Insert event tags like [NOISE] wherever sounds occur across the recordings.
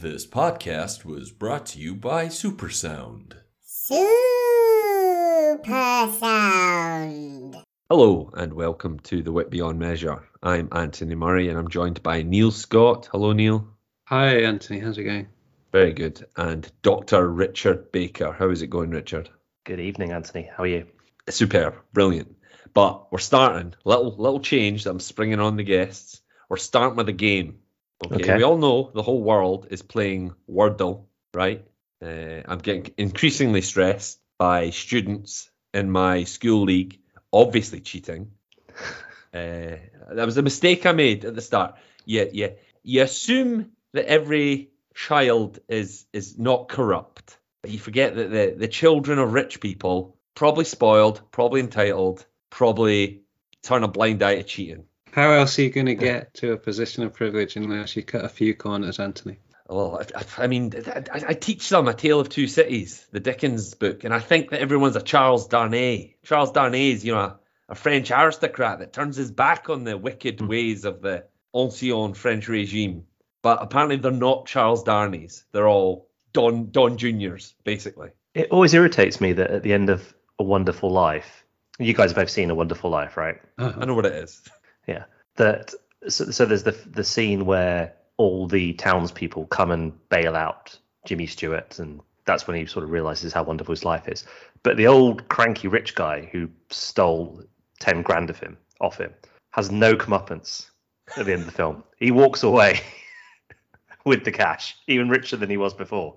This podcast was brought to you by Supersound. Super Sound. Hello and welcome to The Wit Beyond Measure. I'm Antony Murray and I'm joined by Neil Scott. Hello, Neil. Hi, Antony. How's it going? Very good. And Dr. Richard Baker. How is it going, Richard? Good evening, Antony. How are you? Superb, brilliant. But we're starting. Little little change that I'm springing on the guests. We're starting with a game. Okay. Okay. We all know the whole world is playing Wordle, right? Uh, I'm getting increasingly stressed by students in my school league, obviously cheating. [LAUGHS] Uh, that was a mistake I made at the start. Yeah, yeah. You assume that every child is is not corrupt, but you forget that the the children of rich people probably spoiled, probably entitled, probably turn a blind eye to cheating. How else are you going to get to a position of privilege unless you cut a few corners, Antony? Well, I, I- I mean, I, I teach them A Tale of Two Cities, the Dickens book, and I think that everyone's a Charles Darnay. Charles Darnay is, you know, a, a French aristocrat that turns his back on the wicked hmm. ways of the ancien French regime. But apparently, they're not Charles Darnays. They're all Don Don Juniors, basically. It always irritates me that at the end of A Wonderful Life, you guys have both seen A Wonderful Life, right? Uh-huh. I know what it is. [LAUGHS] Yeah. That so, so there's the the scene where all the townspeople come and bail out Jimmy Stewart, and that's when he sort of realizes how wonderful his life is. But the old cranky rich guy who stole ten grand of him off him has no comeuppance at the end of the film. He walks away [LAUGHS] with the cash, even richer than he was before.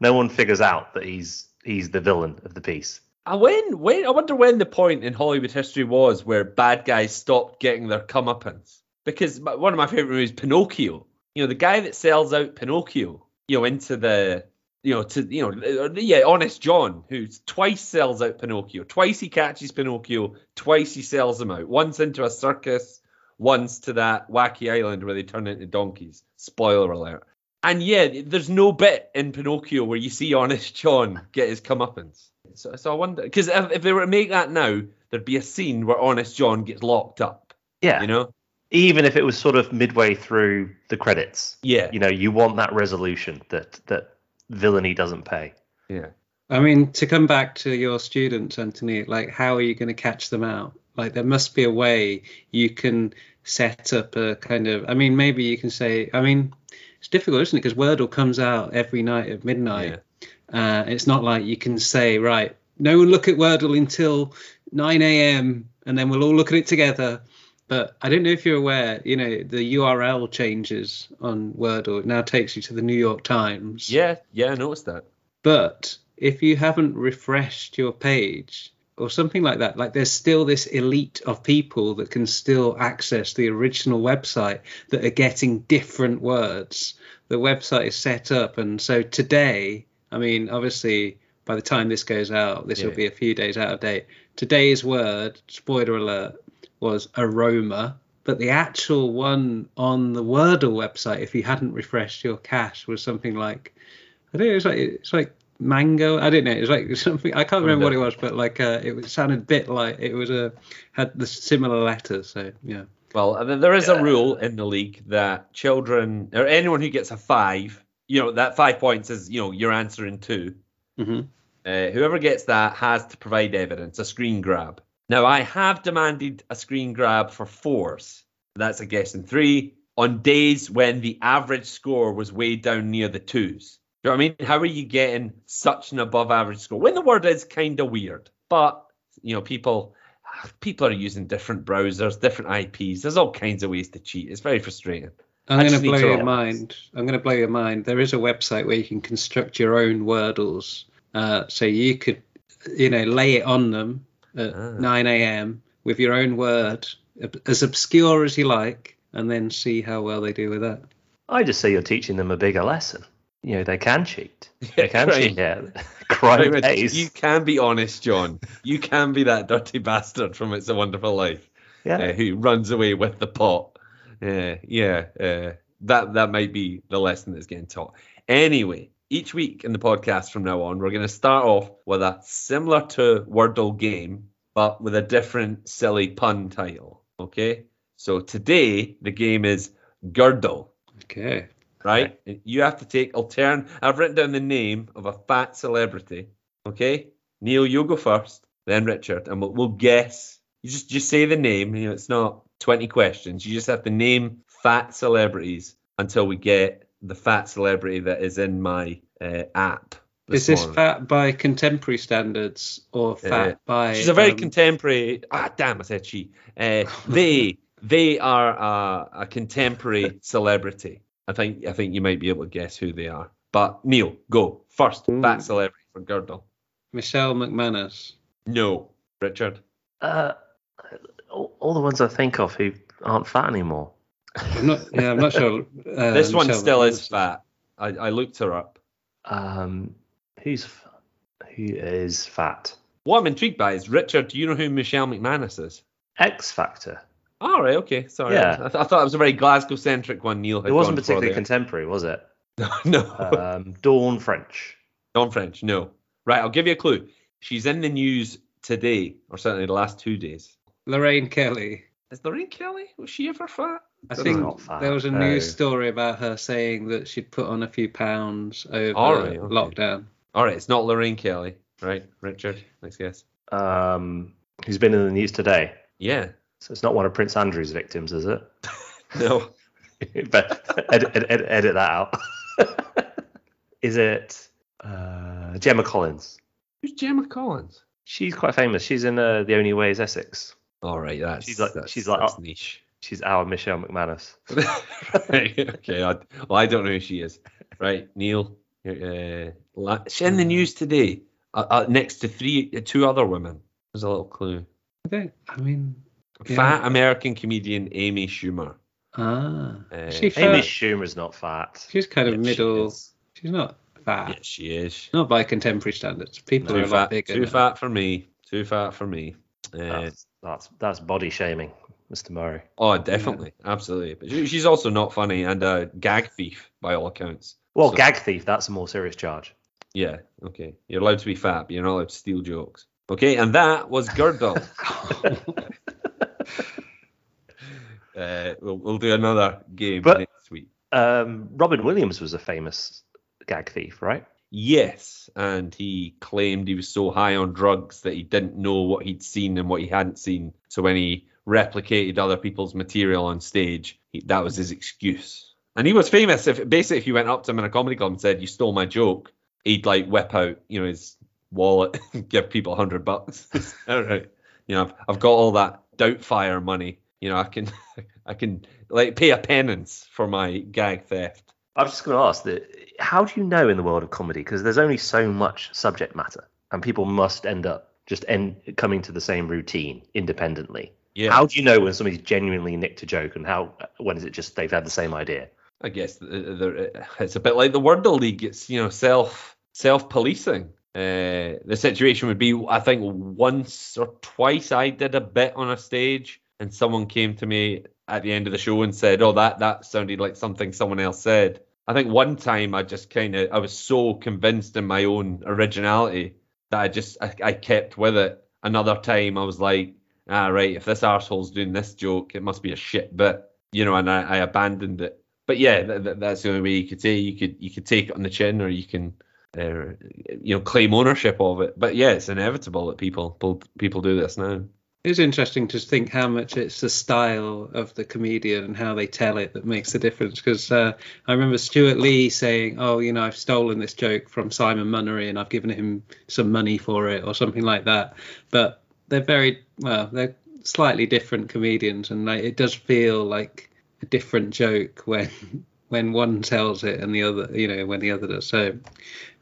No one figures out that he's he's the villain of the piece. I when when I wonder when the point in Hollywood history was where bad guys stopped getting their comeuppance. Because one of my favorite movies, Pinocchio. You know, the guy that sells out Pinocchio, you know, into the, you know, to you know, uh, yeah, Honest John, who twice sells out Pinocchio. Twice he catches Pinocchio. Twice he sells him out. Once into a circus. Once to that wacky island where they turn into donkeys. Spoiler alert. And yeah, there's no bit in Pinocchio where you see Honest John get his comeuppance. So, so I wonder because if, if they were to make that now, there'd be a scene where Honest John gets locked up. Yeah. You know? even if it was sort of midway through the credits. Yeah. You know, you want that resolution that that villainy doesn't pay. Yeah. I mean, to come back to your students, Antony, like, how are you going to catch them out? Like, there must be a way you can set up a kind of. I mean, maybe you can say. I mean, it's difficult, isn't it? Because Wordle comes out every night at midnight. Uh, it's not like you can say, right, no one look at Wordle until 9 a.m. and then we'll all look at it together. But I don't know if you're aware, you know, the URL changes on Wordle. It now takes you to the New York Times. Yeah. Yeah. I noticed that. But if you haven't refreshed your page or something like that, like there's still this elite of people that can still access the original website that are getting different words. The website is set up. And so today, I mean, obviously, by the time this goes out, this will be a few days out of date. Today's word, spoiler alert, was aroma. But the actual one on the Wordle website, if you hadn't refreshed your cache, was something like I don't know. It's like it's like mango. I don't know. It's like [LAUGHS] something. I can't remember what it was, but like uh, it sounded a bit like it was a had the similar letters. So yeah. Well, uh, there is a rule in the league that children or anyone who gets a five, you know, that five points is, you know, you're answering two. hmm Uh, whoever gets that has to provide evidence, a screen grab. Now, I have demanded a screen grab for fours. That's a guess in three on days when the average score was way down near the twos. Do you know what I mean? How are you getting such an above average score when the word is kind of weird? But you know, people people are using different browsers, different IPs. There's all kinds of ways to cheat. It's very frustrating. I'm going to blow your mind. I'm going to blow your mind. There is a website where you can construct your own Wordles. Uh, so you could, you know, lay it on them at Ah. 9 a.m. with your own word, as obscure as you like, and then see how well they do with that. I just say you're teaching them a bigger lesson. You know, they can cheat. [LAUGHS] They can Right. cheat. Yeah. [LAUGHS] Crime pays. You can be honest, John. You can be that dirty [LAUGHS] bastard from It's a Wonderful Life. Yeah. uh, who runs away with the pot. Uh, yeah, uh, that that might be the lesson that's getting taught. Anyway, each week in the podcast from now on, we're going to start off with a similar to Wordle game, but with a different silly pun title. Okay, so today the game is Girdle. Okay. right? You have to take altern. I've written down the name of a fat celebrity. Okay, Neil, you'll go first, then Richard, and we'll, we'll guess. You just just say the name. You know, it's not twenty questions. You just have to name fat celebrities until we get the fat celebrity that is in my uh, app. Is this morning. fat by contemporary standards or fat Uh, by? She's a very um, contemporary. Ah, damn! I said she. Uh, [LAUGHS] they they are a, a contemporary celebrity. I think I think you might be able to guess who they are. But Neil, go first. Ooh. Fat celebrity for Girdle. Michelle McManus. No, Richard. Uh, all, all the ones I think of who aren't fat anymore. I'm not. Yeah, I'm not sure. [LAUGHS] Uh, this one Michelle still is McManus. fat. I, I looked her up. Um, who's who is fat? What I'm intrigued by is Richard. Do you know who Michelle McManus is? X Factor. All right, okay, sorry. Yeah. I, th- I thought it was a very Glasgow centric one. Neil had It wasn't particularly contemporary, was it? [LAUGHS] no, Um, Dawn French. Dawn French. No. Right, I'll give you a clue. She's in the news today, or certainly the last two days. Lorraine Kelly. Is Lorraine Kelly? Was she ever fat? I That's think fat, there was a no. news story about her saying that she'd put on a few pounds over All right, okay. lockdown. All right, it's not Lorraine Kelly, right? Richard, next guess. Um, who's been in the news today? Yeah. So it's not one of Prince Andrew's victims, is it? [LAUGHS] No. [LAUGHS] but edit, edit, edit, edit that out. [LAUGHS] is it uh, Gemma Collins? Who's Gemma Collins? She's quite famous. She's in uh, The Only Way Is Essex. All right, that's She's like- that's, she's like that's niche. She's our Michelle McManus. [LAUGHS] [LAUGHS] right, okay. I, well, I don't know who she is. Right, Neil. Uh, la- she's in the news today, uh, uh, next to three, uh, two other women. There's a little clue. Okay. I mean, Yeah. Fat American comedian Amy Schumer. ah, Uh, Is she fat? Amy Schumer's not fat. she's kind of Yeah, middle. is. she's not fat. Yeah, she is. Not by contemporary standards. People are Too a lot fat, bigger. too now. fat for me. Too fat for me. Uh, That's, that's body shaming, Mr. Murray. oh, definitely, absolutely. But she, she's also not funny and a gag thief by all accounts. Well, So- gag thief, that's a more serious charge. Yeah, okay. You're allowed to be fat, but you're not allowed to steal jokes. Okay, and that was Girdle. [LAUGHS] uh, we'll, we'll do another game But- next week. Um, Robin Williams was a famous gag thief, right? Yes, and he claimed he was so high on drugs that he didn't know what he'd seen and what he hadn't seen. So when he replicated other people's material on stage, he, that was his excuse. And he was famous. If basically, if you went up to him in a comedy club and said you stole my joke, he'd like whip out, you know, his wallet, [LAUGHS] give people a hundred bucks. [LAUGHS] all right, you know, I've, I've got all that Doubtfire money. You know, I can, [LAUGHS] I can like pay a penance for my gag theft. I was just going to ask that. How do you know in the world of comedy? Because there's only so much subject matter, and people must end up just end coming to the same routine independently. Yeah. How do you know when somebody's genuinely nicked a joke, and how when is it just they've had the same idea? I guess it's a bit like the Wordle League. It's you know self self policing. Uh, the situation would be, I think, once or twice I did a bit on a stage, and someone came to me at the end of the show and said, "Oh, that that sounded like something someone else said." I think one time I just kind of I was so convinced in my own originality that I just I, I kept with it. Another time I was like, "Ah, right, if this arsehole's doing this joke, it must be a shit bit," you know, and I, I abandoned it but yeah, th- th- that's the only way you could say you could you could take it on the chin, or you can, uh, you know, claim ownership of it. But yeah, it's inevitable that people people, people do this now. It's interesting to think how much it's the style of the comedian and how they tell it that makes the difference. Because uh, I remember Stewart Lee saying, "Oh, you know, I've stolen this joke from Simon Munnery and I've given him some money for it, or something like that." But they're very well, they're slightly different comedians, and like, it does feel like a different joke [LAUGHS] when when one tells it and the other, you know, when the other does. So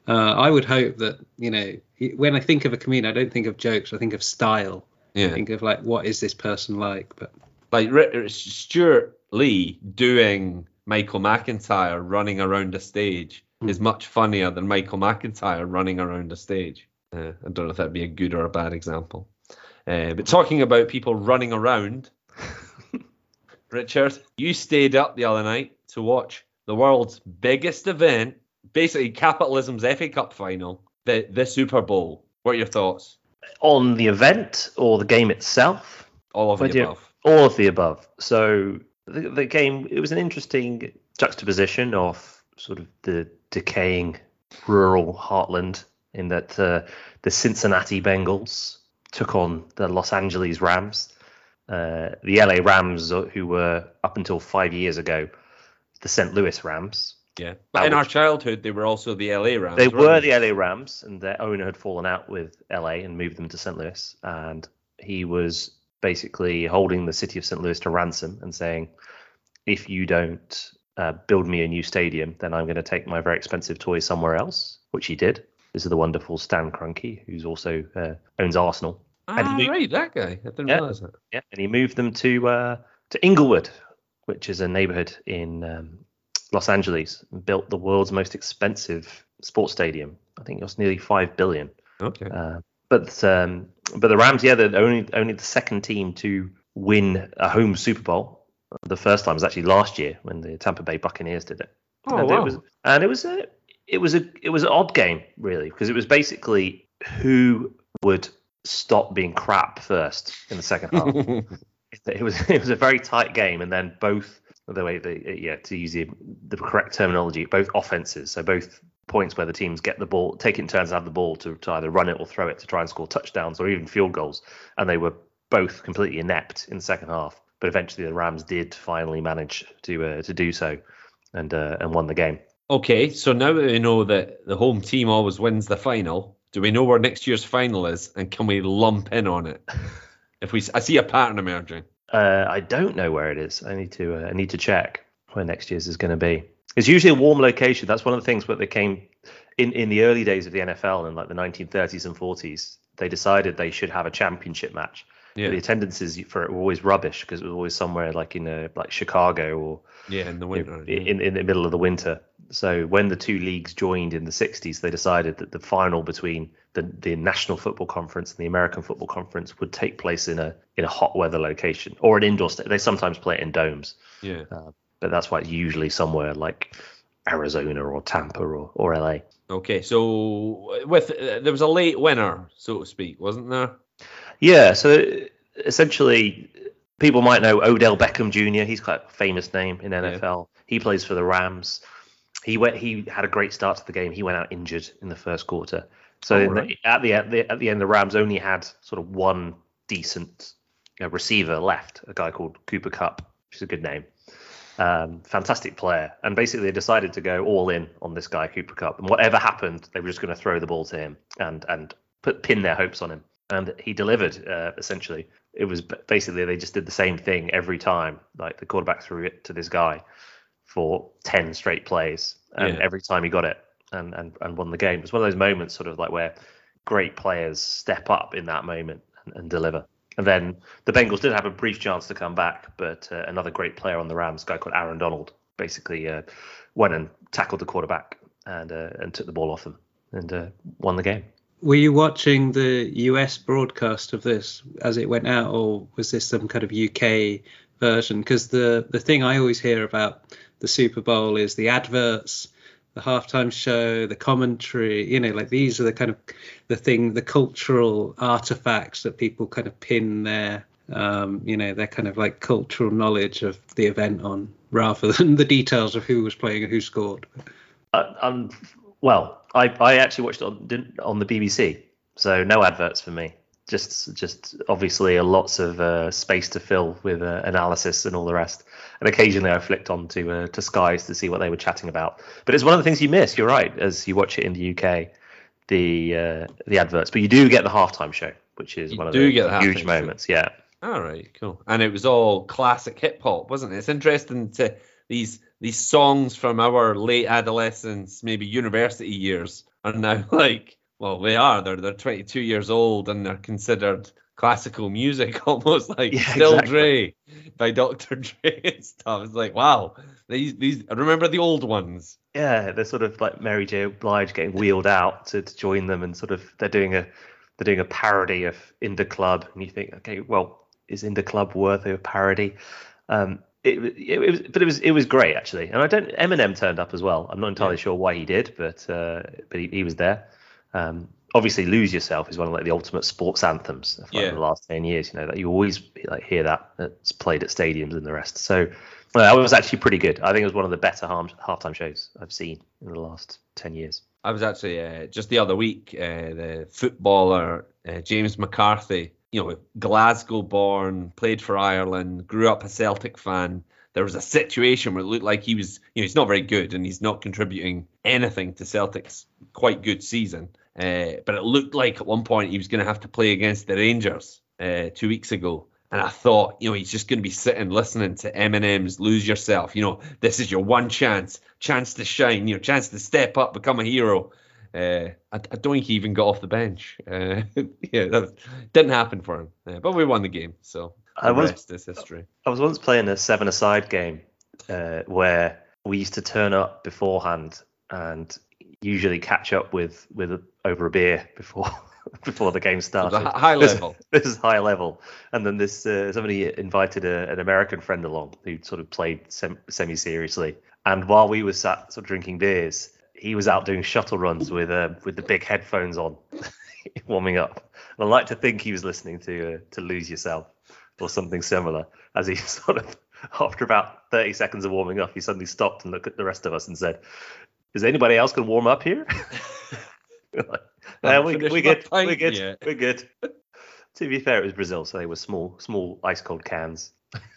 uh, I would hope that you know, when I think of a comedian, I don't think of jokes, I think of style Yeah, think of like what is this person like but like Ri- Stewart Lee doing Michael McIntyre running around a stage Hmm. is much funnier than Michael McIntyre running around a stage. Uh, I don't know if that'd be a good or a bad example. Uh, but talking about people running around, [LAUGHS] Richard, you stayed up the other night to watch the world's biggest event, basically capitalism's FA Cup final, the the Super Bowl. What are your thoughts? On the event or the game itself? All of Where the you- above. All of the above. So the, the game, it was an interesting juxtaposition of sort of the decaying rural heartland in that uh, the Cincinnati Bengals took on the Los Angeles Rams. Uh, the LA Rams, uh, who were up until five years ago, the St. Louis Rams. Yeah. But in our childhood, they were also the LA Rams. They were the LA Rams, and their owner had fallen out with LA and moved them to St. Louis. And he was basically holding the city of St. Louis to ransom and saying, if you don't uh, build me a new stadium, then I'm going to take my very expensive toys somewhere else, which he did. This is the wonderful Stan Kroenke, who's also uh, owns Arsenal. Ah, and he- right, that guy. I didn't Yeah. realize that. Yeah, and he moved them to uh, to Inglewood, which is a neighborhood in um, Los Angeles, and built the world's most expensive sports stadium. I think it was nearly five billion. Okay. Uh, but um, but the Rams, yeah, they're only only the second team to win a home Super Bowl. The first time was actually last year when the Tampa Bay Buccaneers did it. oh, and wow. it was and it was a it was a it was an odd game really because it was basically who would stop being crap first in the second half. [LAUGHS] it was it was a very tight game, and then both the way the yeah to use the, the correct terminology, both offenses, so both points where the teams get the ball, take it in turns to have the ball to, to either run it or throw it to try and score touchdowns or even field goals, and they were both completely inept in the second half. But eventually, the Rams did finally manage to uh, to do so, and uh, and won the game. Okay, so now that we know that the home team always wins the final, do we know where next year's final is, and can we lump in on it? [LAUGHS] If we, I see a pattern emerging. Uh, I don't know where it is. I need to uh, I need to check where next year's is going to be. It's usually a warm location. That's one of the things that they came in in the early days of the NFL in like the 1930s and 40s. They decided they should have a championship match. Yeah, But the attendances for it were always rubbish because it was always somewhere like in a, like Chicago or yeah, in the winter. in, in in the middle of the winter. So when the two leagues joined in the 60s, they decided that the final between the, the National Football Conference and the American Football Conference would take place in a in a hot weather location or an indoor state. They sometimes play it in domes, yeah. but that's why it's usually somewhere like Arizona or Tampa or, or LA. Okay, so with uh, there was a late winner, so to speak, wasn't there? Yeah, so essentially, people might know Odell Beckham Jr. He's quite a famous name in NFL. He plays for the Rams. He went. He had a great start to the game. He went out injured in the first quarter. So Oh, in the- at the at the at the end, the Rams only had sort of one decent you know, receiver left, a guy called Cooper Kupp, which is a good name. Um, fantastic player, and basically they decided to go all in on this guy Cooper Kupp, and whatever happened, they were just going to throw the ball to him and and put pin their hopes on him, and he delivered. Uh, essentially, it was basically they just did the same thing every time. Like the quarterback threw it to this guy for ten straight plays, and Yeah. every time he got it and, and and won the game. It was one of those moments, sort of like where great players step up in that moment and, and deliver. And then the Bengals did have a brief chance to come back, but uh, another great player on the Rams, a guy called Aaron Donald, basically uh, went and tackled the quarterback and uh, and took the ball off them and uh, won the game. Were you watching the US broadcast of this as it went out, or was this some kind of UK version? Because the the thing I always hear about the Super Bowl is the adverts, the halftime show, the commentary. You know, like these are the kind of the thing, the cultural artifacts that people kind of pin their, um, you know, their kind of like cultural knowledge of the event on, rather [LAUGHS] than the details of who was playing and who scored. Uh, um, well, I, I actually watched it on, on the BBC, so no adverts for me. Just just obviously a lots of uh, space to fill with uh, analysis and all the rest. And occasionally I flicked on to uh, to Skies to see what they were chatting about. But it's one of the things you miss. You're right, as you watch it in the UK, the uh, the adverts. But you do get the halftime show, which is You one of the huge show. moments. Yeah. All right, cool. And it was all classic hip hop, wasn't it? It's interesting to these these songs from our late adolescence, maybe university years, are now [LAUGHS] like, well, they are. They're they're 22 years old and they're considered classical music, [LAUGHS] almost like Yeah, Still exactly. Dre by Dr. [LAUGHS] Dre and stuff. It's like, wow, these these. I remember the old ones. Yeah, they're sort of like Mary J. Blige getting wheeled out to, to join them, and sort of they're doing a they're doing a parody of In the Club, and you think, okay, well, is In the Club worthy of parody? Um, it, it, it was, but it was it was great actually, and I don't. Eminem turned up as well. I'm not entirely sure why he did, but uh, but he, he was there. Um, obviously, "Lose Yourself" is one of like the ultimate sports anthems of like, Yeah. the last ten years. You know that you always like hear that it's played at stadiums and the rest. So Well, that was actually pretty good. I think it was one of the better half halftime shows I've seen in the last ten years. I was actually uh, just the other week. Uh, the footballer uh, James McCarthy, you know, Glasgow born, played for Ireland, grew up a Celtic fan. There was a situation where it looked like he was, you know, he's not very good and he's not contributing anything to Celtic's quite good season. Uh, but it looked like at one point he was going to have to play against the Rangers uh, two weeks ago. And I thought, you know, he's just going to be sitting listening to Eminem's "Lose Yourself." You know, this is your one chance, chance to shine, you know, chance to step up, become a hero. Uh, I, I, don't think he even got off the bench. Uh, [LAUGHS] yeah, that didn't happen for him. Uh, but we won the game, so I was- is history. I was once playing a seven-a-side game uh, where we used to turn up beforehand and usually catch up with with over a beer before [LAUGHS] before the game started. the hi- high This- level. [LAUGHS] this is high level. And then this uh, somebody invited a, an American friend along who sort of played sem- semi seriously. And while we were sat sort of drinking beers, he was out doing shuttle runs with uh, with the big headphones on, [LAUGHS] warming up. And I like to think he was listening to uh, to Lose Yourself or something similar. As he [LAUGHS] sort of after about thirty seconds of warming up, he suddenly stopped and looked at the rest of us and said, "Is anybody else going to warm up here?" [LAUGHS] We're like, "No, we, we're good. We're good. yet." We're good. To be fair, it was Brazil, so they were small, small ice cold cans.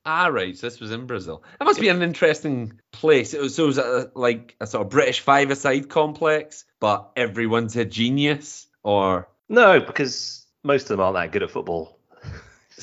Ah, right. So this was in Brazil. That must be an interesting place. It was, so it was a, like a sort of British five-a-side complex, but everyone's a genius, or No, because most of them aren't that good at football.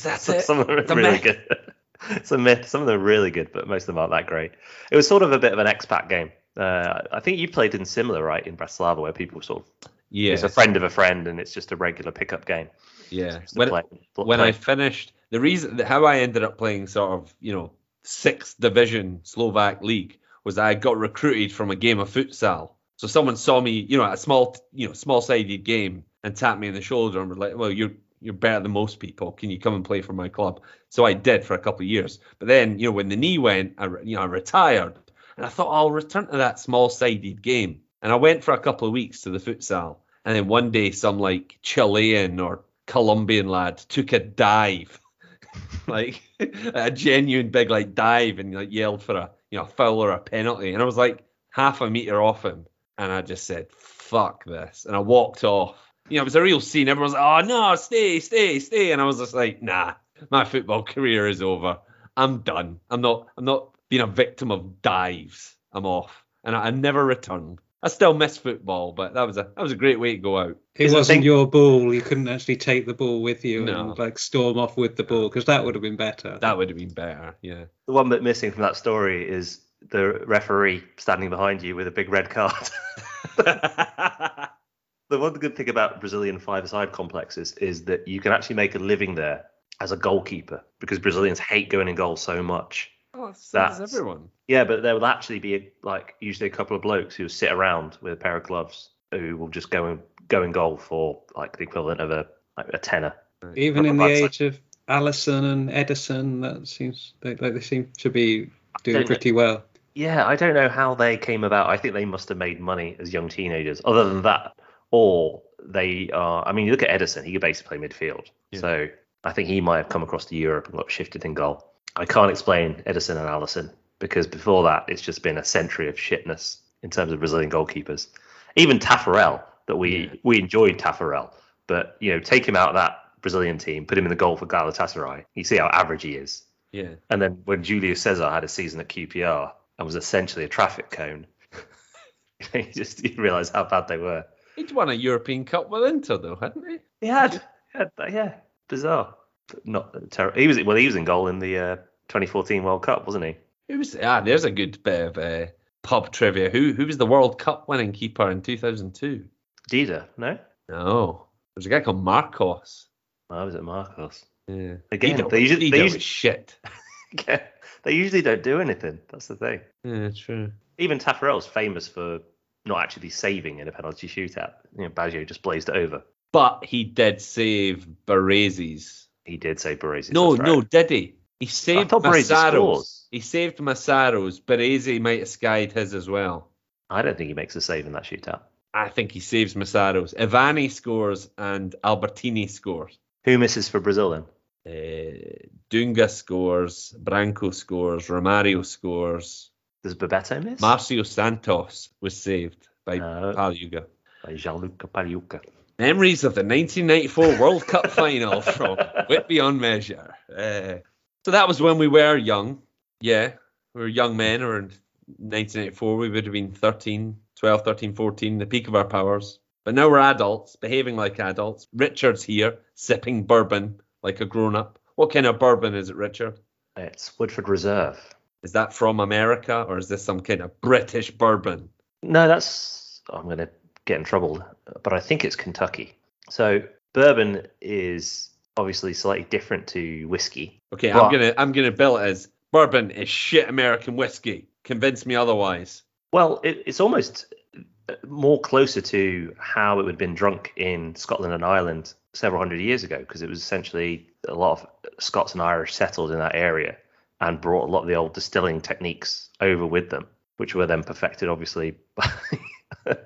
That's Some, it. [LAUGHS] some of them It's are really myth. good. it's a myth. Some of them are really good, but most of them aren't that great. It was sort of a bit of an expat game. Uh, I think you played in similar, right, in Bratislava, where people sort of Yeah, it's a friend of a friend, and it's just a regular pickup game. yeah. When, play- pl- when. I finished, the reason how I ended up playing sort of you know sixth division Slovak league was I got recruited from a game of futsal. So someone saw me, you know, at a small, you know, small-sided game and tapped me on the shoulder and was like, "Well, you're you're better than most people. Can you come and play for my club?" So I did for a couple of years. But then, you know, when the knee went, I you know I retired, and I thought oh, I'll return to that small-sided game. And I went for a couple of weeks to the futsal, and then one day some like Chilean or Colombian lad took a dive, [LAUGHS] like a genuine big like dive, and like yelled for a you know foul or a penalty, and I was like half a meter off him, and I just said fuck this, and I walked off. You know, it was a real scene. Everyone's like, "Oh no, stay, stay, stay," and I was just like, "Nah, my football career is over. I'm done. I'm not. I'm not being a victim of dives. I'm off." And I, I never returned. I still miss football, but that was a that was a great way to go out. It Is it wasn't thing- your ball. You couldn't actually take the ball with you No. and like storm off with the ball because that would have been better. That would have been better. Yeah. the one bit missing from that story is the referee standing behind you with a big red card. [LAUGHS] [LAUGHS] [LAUGHS] the one good thing about Brazilian five-a-side complexes is that you can actually make a living there as a goalkeeper because Brazilians hate going in goal so much. oh, so does That's- everyone. Yeah, but there will actually be like usually a couple of blokes who sit around with a pair of gloves who will just go and go in goal for like the equivalent of a like a tenner. Even in the That's like- age of Alisson and Ederson, that seems like, like they seem to be doing Don't- pretty well. Yeah, I don't know how they came about. I think they must have made money as young teenagers. Other than that, or they are. I mean, you look at Ederson; he could basically play midfield. Yeah. So I think he might have come across to Europe and got shifted in goal. I can't explain Ederson and Alisson because before that, it's just been a century of shitness in terms of Brazilian goalkeepers. Even Taffarel, that we Yeah. we enjoyed Taffarel, but you know, take him out of that Brazilian team, put him in the goal for Galatasaray. You see how average he is. Yeah. And then when Julio Cesar had a season at QPR and was essentially a traffic cone, [LAUGHS] you just you realise how bad they were. He'd won a European Cup with Inter, though, hadn't he? He had, had yeah, bizarre, but not terrible. He was well, he was in goal in the uh, 2014 World Cup, wasn't he? Who was? Ah, there's a good bit of uh, pub trivia. Who who was the World Cup winning keeper in 2002? Dida, no, No, there's a guy called Marcos. I was at Marcos. Yeah. Again, they usually they usually, shit. [LAUGHS] they usually don't do anything. That's the thing. Yeah, true. Even Taffarel's famous for not actually saving in a penalty shootout. You know, Baggio just blazed it over. But he did save Baresi's. He did save Baresi. No, right. no, did he? He saved Massaro's. He saved Massaro's. Baresi might have skied his as well. I don't think he makes a save in that shootout. I think he saves Massaro's. Evani scores and Albertini scores. Who misses for Brazil then? Uh, Dunga scores, Branco scores, Romario scores. Does Bebeto miss? Marcio Santos was saved by No. Pagliuca. By Gianluca Pagliuca. Memories of the 1994 World Cup [LAUGHS] final from Beyond Measure. Uh, so that was when we were young. Yeah, we were young men, or in 1984 we would have been 13, 12, 13, 14, the peak of our powers. But now we're adults, behaving like adults. Richard's here, sipping bourbon like a grown up. What kind of bourbon is it, Richard? It's Woodford Reserve. Is that from America, or is this some kind of British bourbon? No, that's. I'm going to get in trouble, but I think it's Kentucky. So bourbon is obviously slightly different to whiskey. Okay, I'm gonna I'm gonna bill it as bourbon is shit American whiskey. Convince me otherwise. Well, it, it's almost uh, more closer to how it would have been drunk in Scotland and Ireland several hundred years ago, because it was essentially a lot of Scots and Irish settled in that area and brought a lot of the old distilling techniques over with them, which were then perfected, obviously, by [LAUGHS]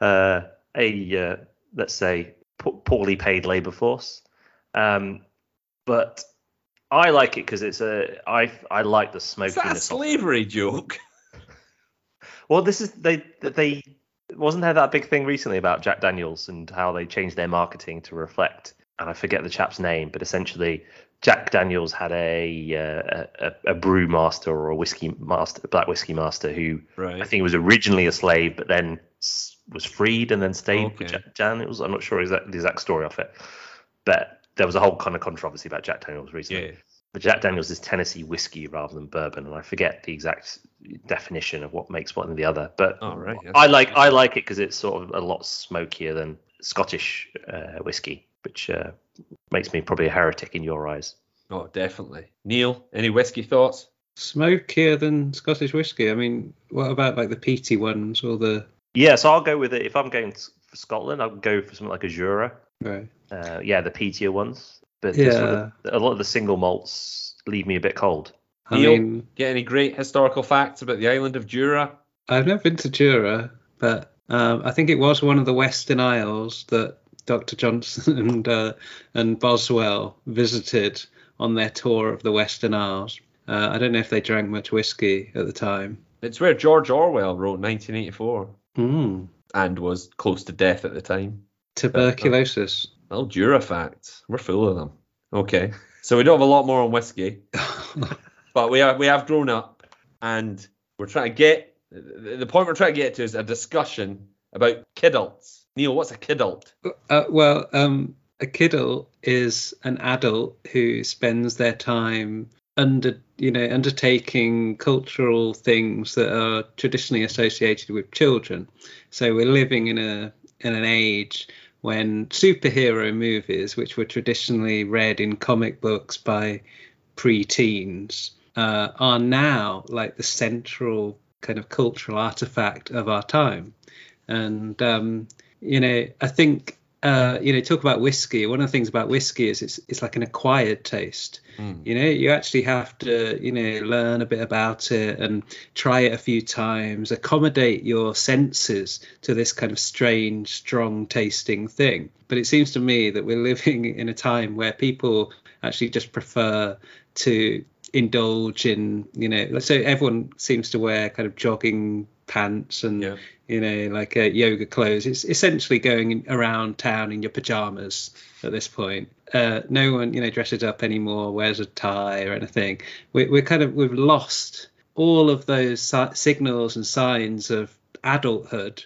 uh, a uh, let's say po- poorly paid labour force. Um, but I like it because it's a I I like the Is that a slavery joke? [LAUGHS] well, this is they they wasn't there that big thing recently about Jack Daniels and how they changed their marketing to reflect. And I forget the chap's name, but essentially Jack Daniels had a uh, a, a brew master or a whiskey master, black whiskey master who I Right. think was originally a slave, but then was freed and then stayed with Jack Daniels. I'm not sure exact, the exact story of it, but there was a whole kind of controversy about Jack Daniels recently. Yeah. But Jack Daniels is Tennessee whiskey rather than bourbon, and I forget the exact definition of what makes one and the other. But Oh, right, I like I like it because it's sort of a lot smokier than Scottish uh, whiskey, which uh, makes me probably a heretic in your eyes. Oh, definitely. Neil, any whiskey thoughts? Smokier than Scottish whiskey. I mean, what about like the peaty ones or the Yeah, so I'll go with it. If I'm going for Scotland, I'll go for something like a Jura. right? Uh, yeah, the peatier ones. But the sort of- a lot of the single malts leave me a bit cold. I Neil? mean, Get any great historical facts about the island of Jura? I've never been to Jura, but um, I think it was one of the Western Isles that Dr. Johnson [LAUGHS] and uh, and Boswell visited on their tour of the Western Isles. Uh, I don't know if they drank much whiskey at the time. It's where George Orwell wrote 1984 Mm. and was close to death at the time. Tuberculosis. Well, Jura facts. We're full of them. Okay. So we don't have a lot more on whiskey. [LAUGHS] but we have we have grown up and we're trying to get the the point we're trying to get to is a discussion about kidults. Neil, what's a kidult? Uh, well, um, a kidult is an adult who spends their time under, you know, undertaking cultural things that are traditionally associated with children. So we're living in a in an age when superhero movies, which were traditionally read in comic books by pre-teens, uh, are now like the central kind of cultural artifact of our time. And um, you know, I think uh, you know, talk about whiskey. One of the things about whiskey is it's it's like an acquired taste. Mm. You know, you actually have to you know learn a bit about it and try it a few times, accommodate your senses to this kind of strange, strong tasting thing. But it seems to me that we're living in a time where people actually just prefer to indulge in you know let's everyone seems to wear kind of jogging pants and Yeah. You know like uh, yoga clothes. It's essentially going around town in your pajamas at this point. Uh, no one you know dresses up anymore wears a tie or anything. We, we're kind of we've lost all of those si- signals and signs of adulthood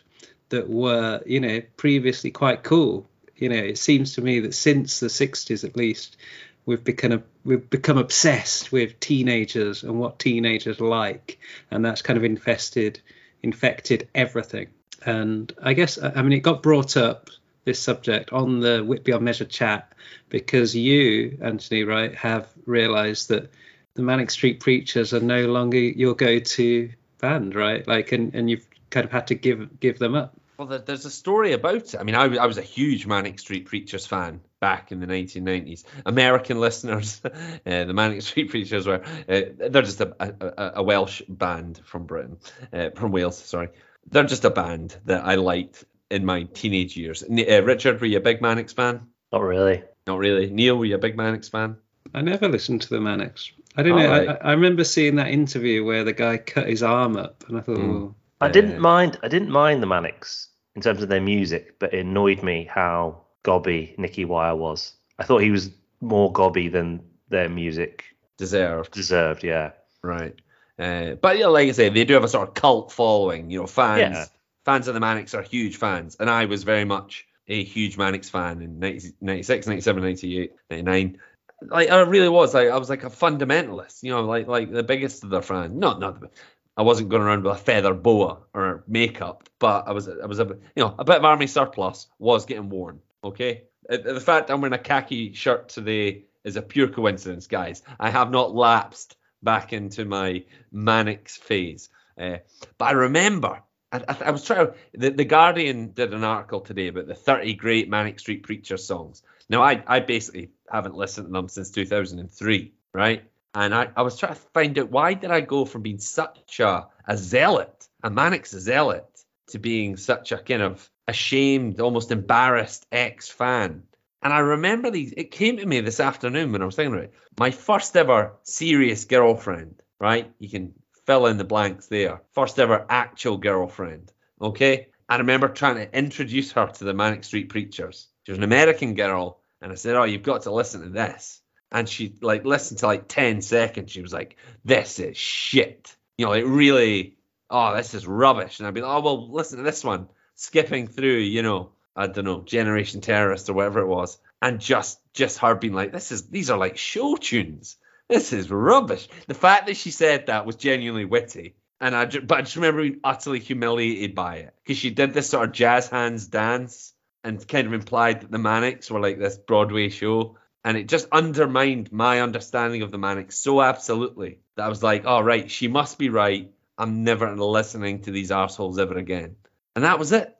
that were you know previously quite cool. You know it seems to me that since the 60s at least we've become we've become obsessed with teenagers and what teenagers like and that's kind of infested infected everything. And i guess i mean it got brought up this subject on the wit beyond measure chat because you antony right have realized that the manic street preachers are no longer your go-to band right? Like and, and you've kind of had to give give them up. Well, there's a story about it. I mean, I was a huge Manic Street Preachers fan back in the 1990s. American listeners, [LAUGHS] uh, the Manic Street Preachers were, uh, they're just a, a, a Welsh band from Britain, uh, from Wales, sorry. They're just a band that I liked in my teenage years. Uh, Richard, were you a big Manics fan? Not really. Not really. Neil, were you a big Manics fan? I never listened to the Manics. I don't All know. right. I, I remember seeing that interview where the guy cut his arm up, and I thought, Mm. oh, I didn't mind. I didn't mind the Manics in terms of their music, but it annoyed me how gobby Nicky Wire was. I thought he was more gobby than their music Deserved. deserved. Yeah. Right. Uh, but yeah, like I say, they do have a sort of cult following. You know, fans Yeah. fans of the Manics are huge fans, and I was very much a huge Manics fan in 90, 96, 97, 98, 99. Like I really was. Like I was like a fundamentalist. You know, like like the biggest of their fans. Not not. the- I wasn't going around with a feather boa or makeup, but I was I was a you know a bit of army surplus was getting worn. Okay, Uh, the fact I'm wearing a khaki shirt today is a pure coincidence, guys. I have not lapsed back into my Manics phase. Uh, but I remember, I, I, I was trying. The, the Guardian did an article today about the 30 great Manic Street Preacher songs. Now, I, I basically haven't listened to them since 2003, right? And I, I was trying to find out why did I go from being such a, a zealot, a Manics zealot, to being such a kind of ashamed, almost embarrassed ex fan. And I remember these, it came to me this afternoon when I was thinking about it. My first ever serious girlfriend, right? You can fill in the blanks there. First ever actual girlfriend, okay? I remember trying to introduce her to the Manic Street Preachers. She was an American girl, and I said, Oh, you've got to listen to this. And she like listened to like 10 seconds. She was like, This is shit. You know, like really, oh, this is rubbish. And I'd be like, Oh, well, listen to this one. Skipping through, you know, I don't know, Generation Terrorist or whatever it was. And just just her being like, This is these are like show tunes. This is rubbish. The fact that she said that was genuinely witty. And I, but I just remember being utterly humiliated by it because she did this sort of jazz hands dance and kind of implied that the Manics were like this Broadway show, and it just undermined my understanding of the Manics so absolutely that I was like, "Oh right, she must be right. I'm never listening to these assholes ever again." And that was it.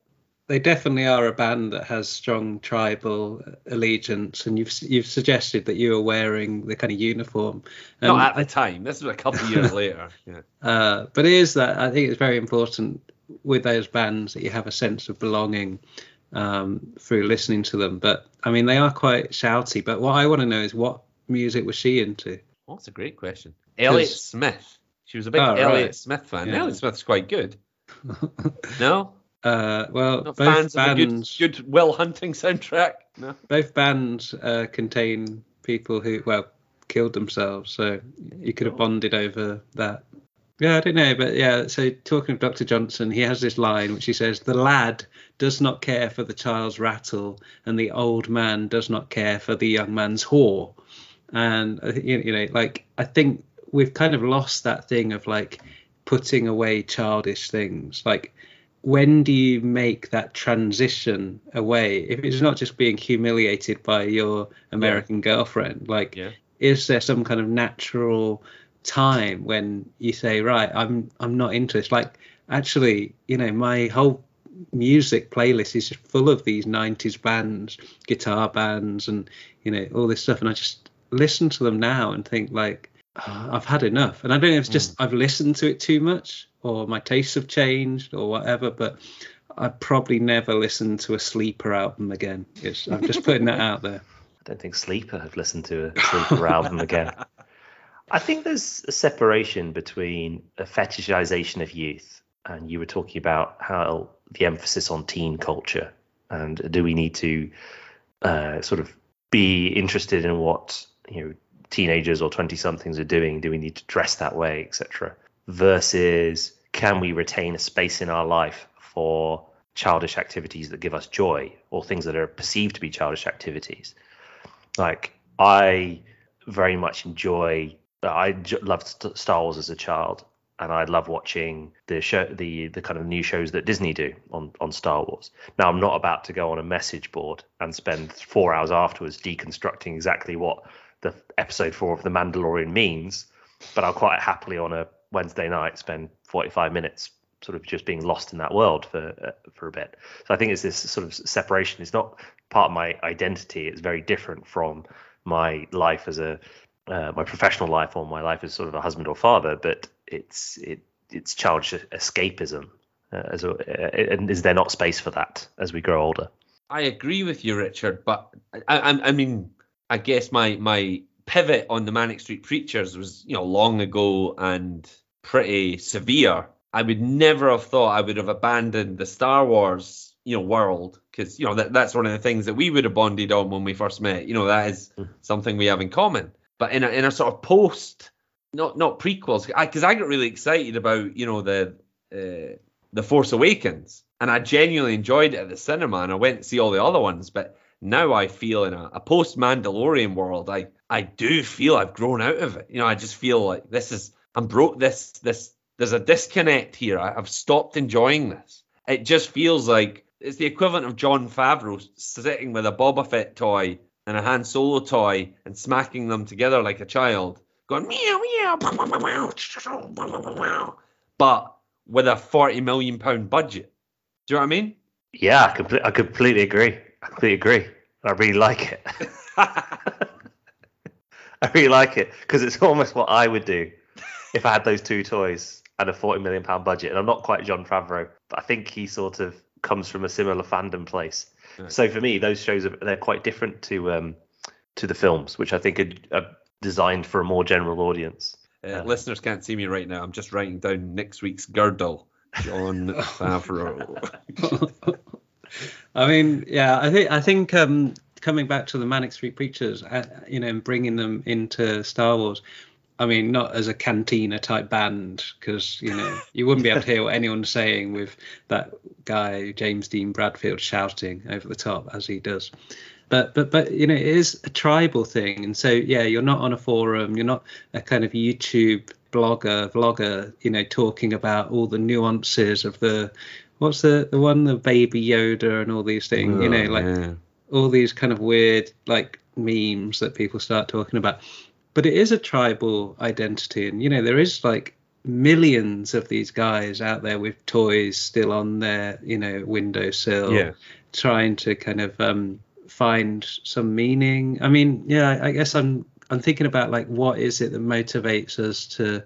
they definitely are a band that has strong tribal allegiance, and you've you've suggested that you were wearing the kind of uniform. And Not at the time. This was a couple of years [LAUGHS] later. Yeah. Uh, but it is that I think it's very important with those bands that you have a sense of belonging um, through listening to them. But I mean, they are quite shouty. But what I want to know is what music was she into? Well, that's a great question. Elliott 'Cause- Smith. She was a big Oh, Elliott right. Smith fan. Yeah. Elliott Smith's quite good. [LAUGHS] No, Uh, well, not both bands, good, good Will Hunting soundtrack. No. both bands uh, contain people who well killed themselves, so you could have bonded over that. Yeah, I don't know, but yeah. So talking of Dr. Johnson, he has this line which he says, "The lad does not care for the child's rattle, and the old man does not care for the young man's whore." And you you know, like I think we've kind of lost that thing of like putting away childish things. Like, when do you make that transition away? If it's not just being humiliated by your American girlfriend, like, Yeah. is there some kind of natural time when you say, right, I'm I'm not into this? Like, actually, you know, my whole music playlist is just full of these 90s bands guitar bands and you know all this stuff and i just listen to them now and think like "Ah, i've had enough and i don't know if it's just i've listened to it too much or my tastes have changed or whatever but i probably never listen to a sleeper album again it's, i'm just putting that out there [LAUGHS] I don't think Sleeper have listened to a Sleeper album again. I think there's a separation between a fetishization of youth, and you were talking about how the emphasis on teen culture, and do we need to uh, sort of be interested in what you know teenagers or twenty somethings are doing? Do we need to dress that way, etc. Versus can we retain a space in our life for childish activities that give us joy, or things that are perceived to be childish activities? like I very much enjoy. I loved Star Wars as a child, and I love watching the show, the the kind of new shows that Disney do on on Star Wars. Now I'm not about to go on a message board and spend four hours afterwards deconstructing exactly what the episode four of The Mandalorian means, but I'll quite happily on a Wednesday night spend 45 minutes sort of just being lost in that world for uh, for a bit. So I think it's this sort of separation. It's not part of my identity. It's very different from my life as a uh, my professional life or my life as sort of a husband or father. But it's it it's childish escapism. Uh, as a, uh, and is there not space for that as we grow older? I agree with you, Richard, but I, I, I mean, I guess my my pivot on the Manic Street Preachers was, you know, long ago and pretty severe. I would never have thought I would have abandoned the Star Wars, you know, world because you know that that's one of the things that we would have bonded on when we first met. You know, that is something we have in common. But in a in a sort of post, not not prequels, because I, I got really excited about you know the uh, the Force Awakens, and I genuinely enjoyed it at the cinema, and I went to see all the other ones, but now I feel in a, a post Mandalorian world, I I do feel I've grown out of it. You know, I just feel like this is I'm broke. This this there's a disconnect here. I, I've stopped enjoying this. It just feels like it's the equivalent of Jon Favreau sitting with a Boba Fett toy and a Han Solo toy and smacking them together like a child, going meow meow, but with a forty million pound budget. Do you know what I mean? Yeah, I, I completely agree. I completely agree. I really like it. [LAUGHS] [LAUGHS] I really like it because it's almost what I would do if I had those two toys and a forty million pound budget. And I'm not quite Jon Favreau, but I think he sort of comes from a similar fandom place. Right. So for me, those shows are they're quite different to um to the films, which I think are, are designed for a more general audience. Uh, Yeah. Listeners can't see me right now. I'm just writing down next week's girdle. Jon [LAUGHS] Favreau. [LAUGHS] I mean, yeah, I think I think um, coming back to the Manic Street Preachers, uh, you know, and bringing them into Star Wars. I mean, not as a cantina type band, because you know you wouldn't be able to hear what anyone's saying with that guy James Dean Bradfield shouting over the top as he does. But but but you know, it is a tribal thing, and so yeah, you're not on a forum, you're not a kind of YouTube blogger, vlogger, you know, talking about all the nuances of the what's the the one the baby Yoda and all these things, you know, oh, like Oh, Yeah. all these kind of weird like memes that people start talking about. But it is a tribal identity, and you know there is like millions of these guys out there with toys still on their you know windowsill, Yeah. trying to kind of um, find some meaning. I mean, yeah, I, I guess I'm I'm thinking about like what is it that motivates us to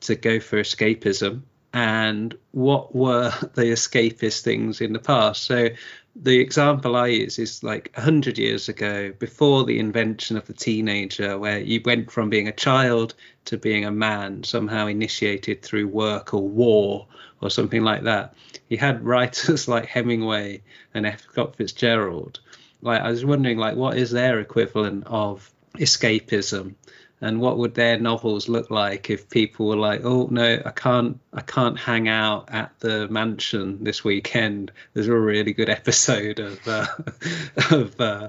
to go for escapism and what were [LAUGHS] the escapist things in the past so the example i use is like 100 years ago before the invention of the teenager where you went from being a child to being a man somehow initiated through work or war or something like that. You had writers [LAUGHS] like hemingway and f. Scott fitzgerald. Like i was wondering like what is their equivalent of escapism and what would their novels look like if people were like oh no i can't i can't hang out at the mansion this weekend there's a really good episode of uh, [LAUGHS] of uh,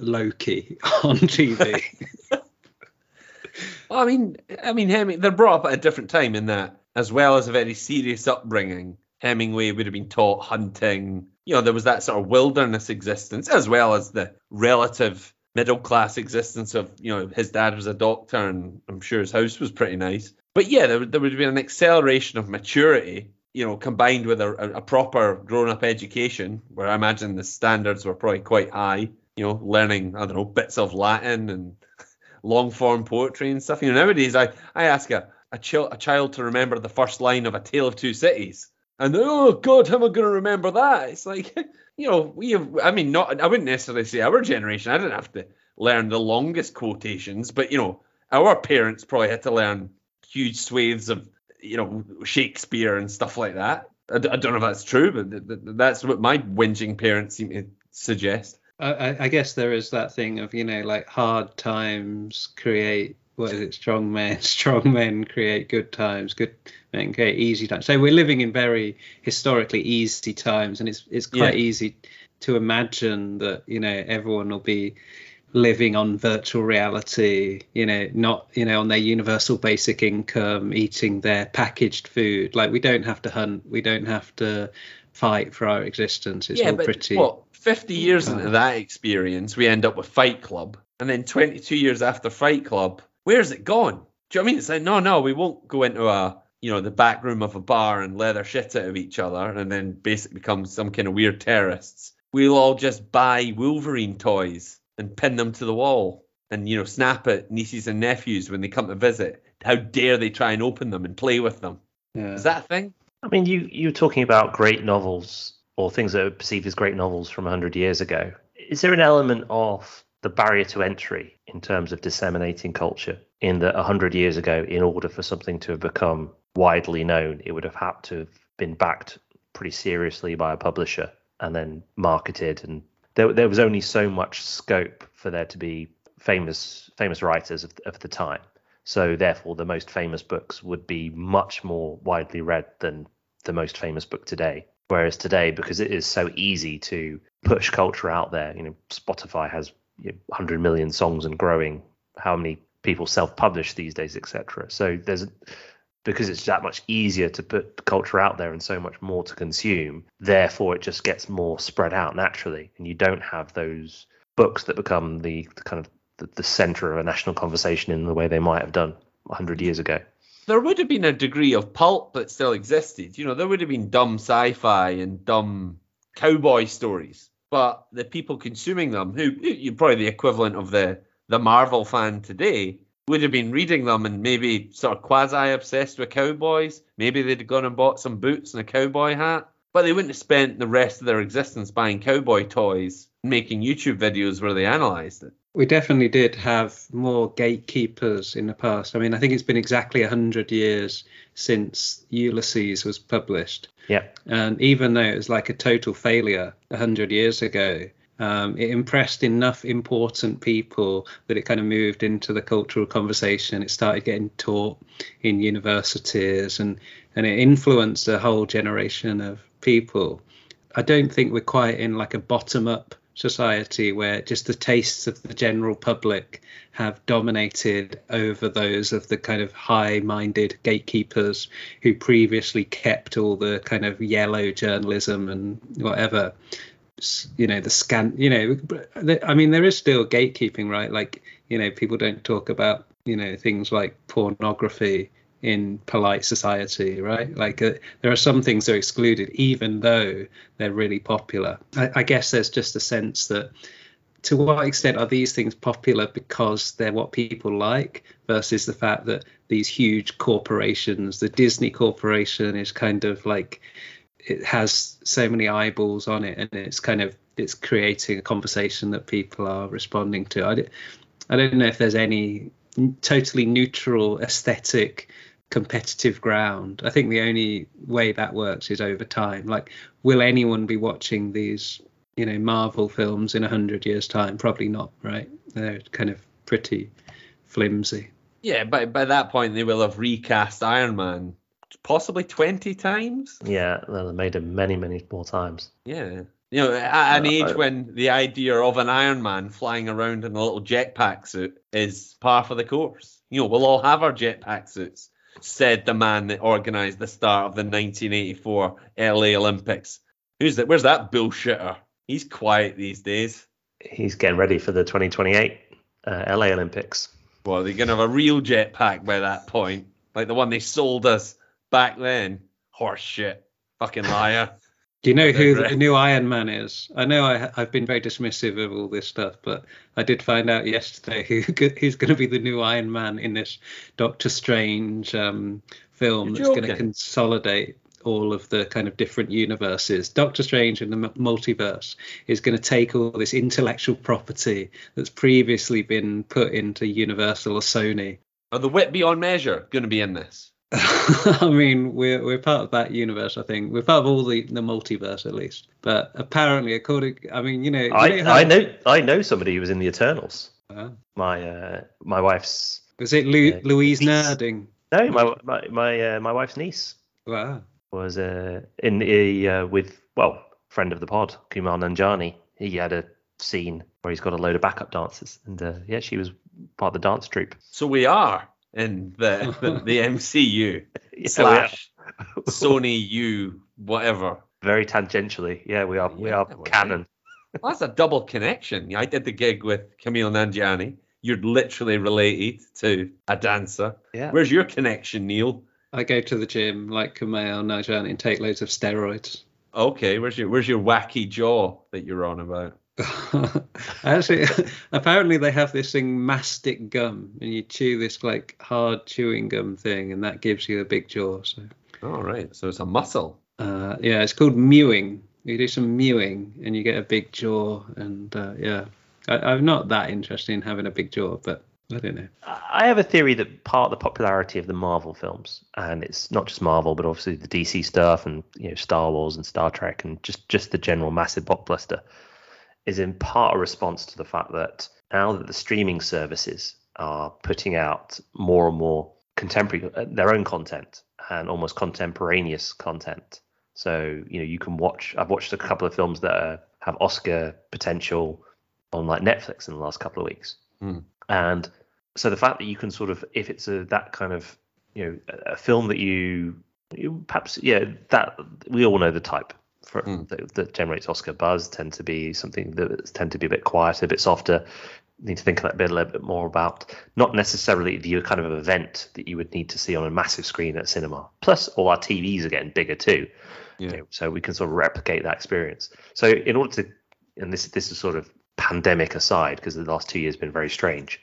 loki [LAUGHS] on tv [LAUGHS] Well, I mean, I mean, they're brought up at a different time in that, as well as a very serious upbringing. Hemingway would have been taught hunting. You know, there was that sort of wilderness existence, as well as the relative middle class existence of, you know, his dad was a doctor, and I'm sure his house was pretty nice. But yeah, there, would- there would have been an acceleration of maturity, you know, combined with a, a, a proper grown up education, where I imagine the standards were probably quite high. You know, learning I don't know bits of Latin and [LAUGHS] long form poetry and stuff. You know, nowadays I, I ask a a, chil- a child to remember the first line of A Tale of Two Cities, and oh God, how am I going to remember that? It's like, [LAUGHS] you know, we have. I mean, not. I wouldn't necessarily say our generation. I didn't have to learn the longest quotations, but you know, our parents probably had to learn huge swathes of you know Shakespeare and stuff like that. I, don't know if that's true, but th- th- that's what my whinging parents seem to suggest. I- I guess there is that thing of you know like hard times create what is it strong men [LAUGHS] strong men create good times good create easy times so we're living in very historically easy times and it's it's quite Yeah. easy to imagine that you know everyone will be living on virtual reality you know not you know on their universal basic income eating their packaged food. Like we don't have to hunt. We don't have to fight for our existence. It's all pretty what 50 years into that experience we end up with fight club. And then 22 years after fight club where's it gone? Do you know what i mean? It's like no no we won't go into a you know the back room of a bar and leather shit out of each other and then basically become some kind of weird terrorists we'll all just buy wolverine toys and pin them to the wall and you know snap at nieces and nephews when they come to visit how dare they try and open them and play with them yeah. is that a thing I mean, you you were talking about great novels or things that are perceived as great novels from 100 years ago. Is there an element of the barrier to entry in terms of disseminating culture. In that 100 years ago, in order for something to have become widely known, it would have had to have been backed pretty seriously by a publisher and then marketed. And there, there was only so much scope for there to be famous famous writers of, of the time. So therefore, the most famous books would be much more widely read than the most famous book today. Whereas today, because it is so easy to push culture out there, you know, Spotify has you know, 100 million songs and growing. How many people self-publish these days, etc. So there's because it's that much easier to put culture out there and so much more to consume. Therefore, it just gets more spread out naturally, and you don't have those books that become the, the kind of the, the center of a national conversation in the way they might have done 100 years ago there would have been a degree of pulp that still existed. You know, there would have been dumb sci-fi and dumb cowboy stories, but the people consuming them, who you're probably the equivalent of the the Marvel fan today, would have been reading them and maybe sort of quasi obsessed with cowboys. Maybe they'd gone and bought some boots and a cowboy hat, but they wouldn't have spent the rest of their existence buying cowboy toys, making YouTube videos where they analysed it. We definitely did have more gatekeepers in the past. I mean, I think it's been exactly 100 years since Ulysses was published. Yeah. And even though it was like a total failure 100 years ago, um, it impressed enough important people that it kind of moved into the cultural conversation. It started getting taught in universities and, and it influenced a whole generation of people. I don't think we're quite in like a bottom up society where just the tastes of the general public have dominated over those of the kind of high minded gatekeepers who previously kept all the kind of yellow journalism and whatever you know the scan you know i mean there is still gatekeeping right like you know people don't talk about you know things like pornography in polite society, right? Like uh, there are some things that are excluded, even though they're really popular. I, I, guess there's just a sense that to what extent are these things popular because they're what people like versus the fact that these huge corporations, the Disney Corporation is kind of like it has so many eyeballs on it and it's kind of it's creating a conversation that people are responding to. I, I don't know if there's any totally neutral aesthetic competitive ground. I think the only way that works is over time. Like, will anyone be watching these, you know, Marvel films in a hundred years' time? Probably not, right? They're kind of pretty flimsy. Yeah, but by that point they will have recast Iron Man possibly twenty times. Yeah, they'll made him many, many more times. Yeah. You know, at an uh, age when the idea of an Iron Man flying around in a little jetpack suit is par for the course. You know, we'll all have our jetpack suits said the man that organised the start of the 1984 LA Olympics. Who's that? Where's that bullshitter? He's quiet these days. He's getting ready for the 2028 uh, LA Olympics. Well, they're gonna have a real jetpack by that point, like the one they sold us back then. Horse shit, fucking liar. [LAUGHS] Do you know who the new Iron Man is? I know I, have been very dismissive of all this stuff, but I did find out yesterday [LAUGHS] who who's going to be the new Iron Man in this Doctor Strange um, film You're that's going to consolidate all of the kind of different universes. Doctor Strange in the multiverse is going to take all this intellectual property that's previously been put into Universal or Sony. Are the wit beyond measure going to be in this? [LAUGHS] I mean, we're we're part of that universe. I think we're part of all the the multiverse at least. But apparently, according, I mean, you know, you I know, I know I know somebody who was in the Eternals. Uh, my uh, my wife's. Was it Lu- uh, Louise niece. Nerding? No, my my my, uh, my wife's niece. Wow. Was uh, in a uh, with well friend of the pod Kumail Nanjiani. He had a scene where he's got a load of backup dancers, and uh, yeah, she was part of the dance troupe. So we are in the the, the [LAUGHS] MCU slash [LAUGHS] Sony U whatever. Very tangentially, yeah, we are yeah, we are canon. Well, that's a double connection. I did the gig with Kumail Nanjiani. You're literally related to a dancer. Yeah. Where's your connection, Neil? I go to the gym like Kumail Nanjiani and take loads of steroids. Okay, where's your where's your wacky jaw that you're on about? [LAUGHS] Actually, [LAUGHS] apparently they have this thing mastic gum, and you chew this like hard chewing gum thing, and that gives you a big jaw. So. All right, so it's a muscle. Uh, yeah, it's called mewing. You do some mewing, and you get a big jaw, and uh, yeah, I, I'm not that interested in having a big jaw, but I don't know. I have a theory that part of the popularity of the Marvel films, and it's not just Marvel, but obviously the DC stuff and you know Star Wars and Star Trek and just just the general massive blockbuster, is in part a response to the fact that now that the streaming services are putting out more and more contemporary uh, their own content and almost contemporaneous content. So you know you can watch. I've watched a couple of films that are, have Oscar potential on like Netflix in the last couple of weeks, Hmm. and so the fact that you can sort of if it's a that kind of you know a, a film that you, you perhaps yeah that we all know the type for, Hmm. that, that generates Oscar buzz tend to be something that tend to be a bit quieter, a bit softer. Need to think a bit a little bit more about not necessarily the kind of event that you would need to see on a massive screen at cinema. Plus, all our TVs are getting bigger too, Yeah. you know, so we can sort of replicate that experience. So in order to, and this this is sort of pandemic aside because the last two years have been very strange,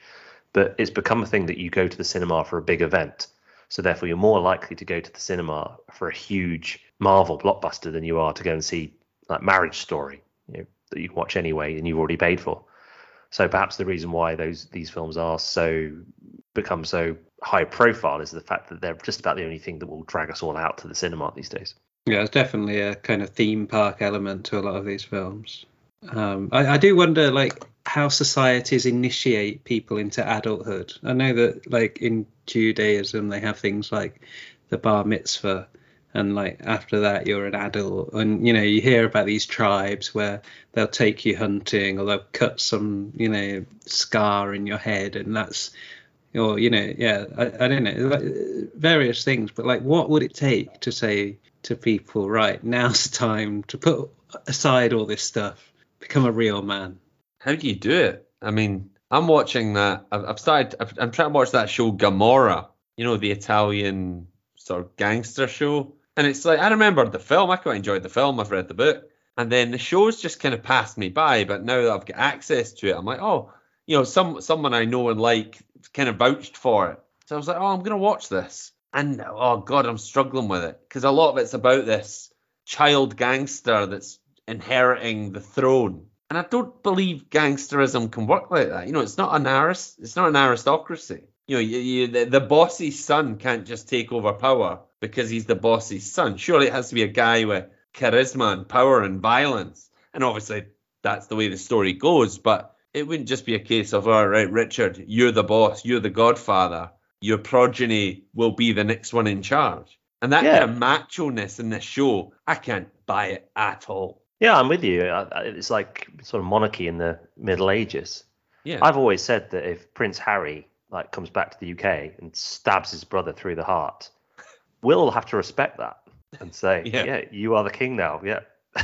but it's become a thing that you go to the cinema for a big event. So therefore, you're more likely to go to the cinema for a huge Marvel blockbuster than you are to go and see like Marriage Story, you know, that you watch anyway and you've already paid for. So perhaps the reason why those these films are so become so high profile is the fact that they're just about the only thing that will drag us all out to the cinema these days. Yeah, it's definitely a kind of theme park element to a lot of these films. Um, I, I do wonder, like, how societies initiate people into adulthood. I know that, like, in Judaism, they have things like the bar mitzvah, and like after that, you're an adult. And you know, you hear about these tribes where they'll take you hunting, or they'll cut some, you know, scar in your head, and that's or you know yeah I, I don't know like, various things but like what would it take to say to people right now's the time to put aside all this stuff become a real man How do you do it? I mean, I'm watching that. I've, I've started. I've, I'm trying to watch that show Gomorrah. You know, the Italian sort of gangster show. And it's like I remember the film. I quite enjoyed the film. I've read the book, and then the show's just kind of passed me by. But now that I've got access to it, I'm like, oh, you know, some someone I know and like kind of vouched for it. So I was like, oh, I'm gonna watch this. And oh god, I'm struggling with it because a lot of it's about this child gangster that's inheriting the throne. And I don't believe gangsterism can work like that. You know, it's not an arist- it's not an aristocracy. You know, you, you, the, the boss's son can't just take over power because he's the boss's son. Surely it has to be a guy with charisma and power and violence. And obviously that's the way the story goes. But it wouldn't just be a case of, all right, Richard, you're the boss, you're the godfather, your progeny will be the next one in charge. And that Yeah. kind of macho ness in this show, I can't buy it at all. Yeah, I'm with you. I- I- It's like sort of monarchy in the Middle Ages. Yeah. I've always said that if Prince Harry like comes back to the UK and stabs his brother through the heart, we'll have to respect that and say, [LAUGHS] Yeah. yeah, you are the king now. Yeah. [LAUGHS]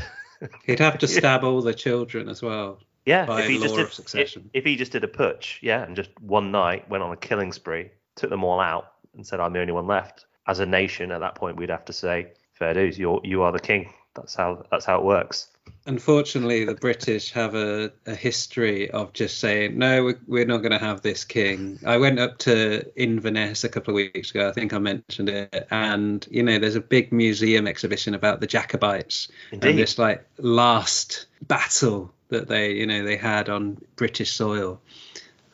he'd have to stab all the children as well Yeah, by if he just law did, of succession. If, if he just did a putsch, yeah, and just one night went on a killing spree, took them all out, and said, "I'm the only one left." As a nation, at that point, we'd have to say, "Fair dues, you you are the king." That's how that's how it works. Unfortunately, the British have a, a history of just saying, no, we- we're not going to have this king. I went up to Inverness a couple of weeks ago. I think I mentioned it. And, you know, there's a big museum exhibition about the Jacobites Indeed. and this, like, last battle that they, you know, they had on British soil.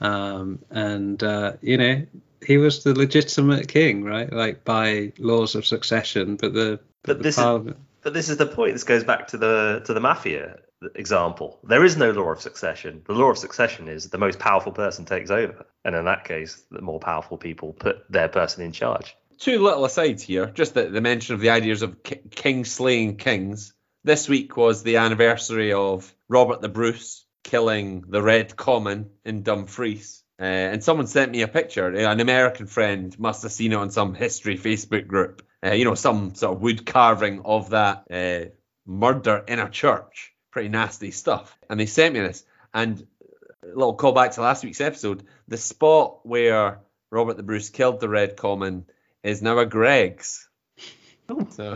Um, and, uh, you know, he was the legitimate king, right? Like, by laws of succession. But the, But the this is- parliament. But this is the point. This goes back to the to the mafia example. There is no law of succession. The law of succession is the most powerful person takes over, and in that case, the more powerful people put their person in charge. two little asides here. Just the, the mention of the ideas of ki- king slaying kings. This week was the anniversary of Robert the Bruce killing the Red Comyn in Dumfries. Uh, and someone sent me a picture. An American friend must have seen it on some history Facebook group. Uh, you know, some sort of wood carving of that uh, murder in a church. Pretty nasty stuff. And they sent me this. And a little callback to last week's episode. The spot where Robert the Bruce killed the Red Comyn is now a Greggs. [LAUGHS] So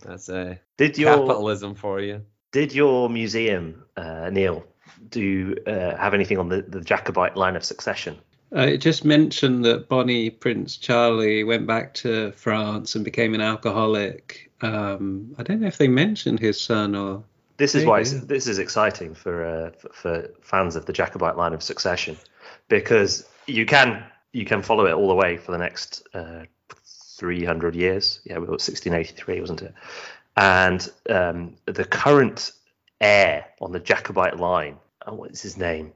that's uh, Did your capitalism for you. did your museum, uh, Neil, do uh, have anything on the, the Jacobite line of succession? Uh, it just mentioned that Bonnie Prince Charlie went back to France and became an alcoholic. Um, I don't know if they mentioned his son or This is why you it's, go. this is exciting for, uh, for for fans of the Jacobite line of succession, because you can you can follow it all the way for the next uh, 300 years. Yeah, it was 1683, wasn't it? And um, the current heir on the Jacobite line, oh, what is his name?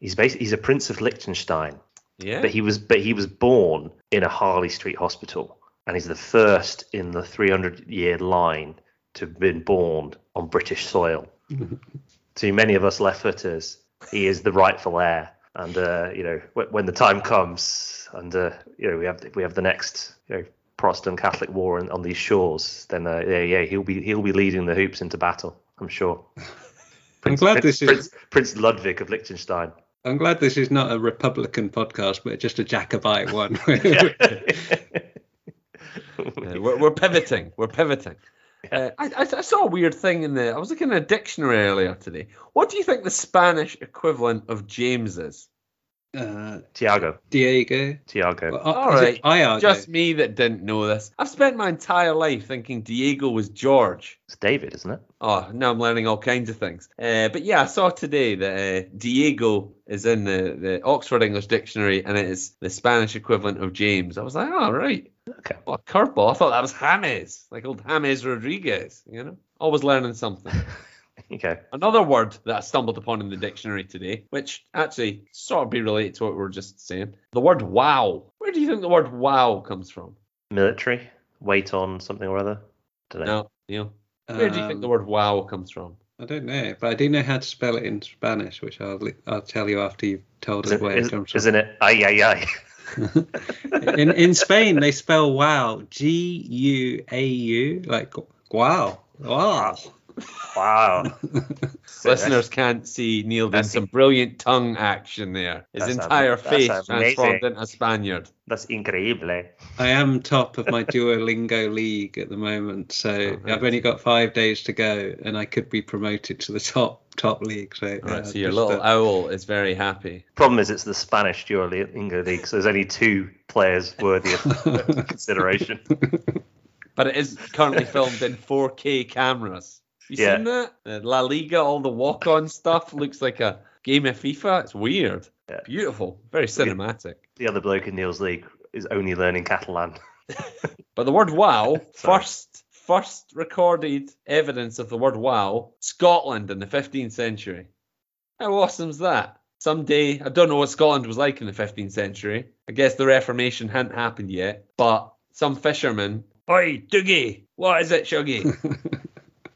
He's basically he's a prince of Liechtenstein, Yeah. but he was but he was born in a Harley Street hospital, and he's the first in the 300 year line to have been born on British soil. [LAUGHS] to many of us left-footers, he is the rightful heir, and uh, you know when, when the time comes, and uh, you know we have we have the next you know Protestant Catholic war on, on these shores, then uh, yeah yeah he'll be he'll be leading the hoops into battle, I'm sure. [LAUGHS] Prince, glad Prince, this is- Prince, Prince Ludwig of Liechtenstein. I'm glad this is not a Republican podcast, but just a Jacobite one. [LAUGHS] [LAUGHS] Yeah, we're, we're pivoting. We're pivoting. Uh, I, I, I saw a weird thing in the. I was looking at a dictionary earlier today. What do you think the Spanish equivalent of James is? Uh, Tiago, Diego. Tiago. All is it right, Iago? Just me that didn't know this. I've spent my entire life thinking Diego was George. It's David, isn't it? Oh, now I'm learning all kinds of things. Uh, but yeah, I saw today that uh, Diego is in the, the Oxford English Dictionary and it is the Spanish equivalent of James. I was like, oh, right. Okay. What a curveball. I thought that was James, like old James Rodriguez, you know? Always learning something. [LAUGHS] Okay. Another word that I stumbled upon in the dictionary today, which actually sort of be related to what we were just saying. The word wow. Where do you think the word wow comes from? Military. Wait on something or other. Don't know. No, Neil. Where do you think Um, the word wow comes from? I don't know, but I do know how to spell it in Spanish, which I'll I'll tell you after you've told us Isn't, where it is, comes from. isn't it? Ay, ay, ay. [LAUGHS] in in Spain, they spell wow G U A U like wow wow. Wow. [LAUGHS] Listeners can't see Neil doing some brilliant tongue action there. His That's entire am- that's face transformed into a Spaniard. That's increíble. I am top of my Duolingo [LAUGHS] league at the moment, so right. I've only got five days to go, and I could be promoted to the top top league. So, All right, yeah, so your little uh, owl is very happy. Problem is, it's the Spanish Duolingo League, so there's only two players worthy of [LAUGHS] consideration. But it is currently filmed in 4K cameras. You Yeah. seen that? La Liga, all the walk-on [LAUGHS] stuff looks like a game of FIFA. It's weird. Yeah. Beautiful. Very cinematic. The other bloke in Neil's league is only learning Catalan. [LAUGHS] But the word wow, first first recorded evidence of the word wow, Scotland in the 15th century. How awesome's that? Someday, I don't know what Scotland was like in the 15th century. I guess the Reformation hadn't happened yet, but some fisherman, Oi, Dougie, what is it, Shuggy? [LAUGHS]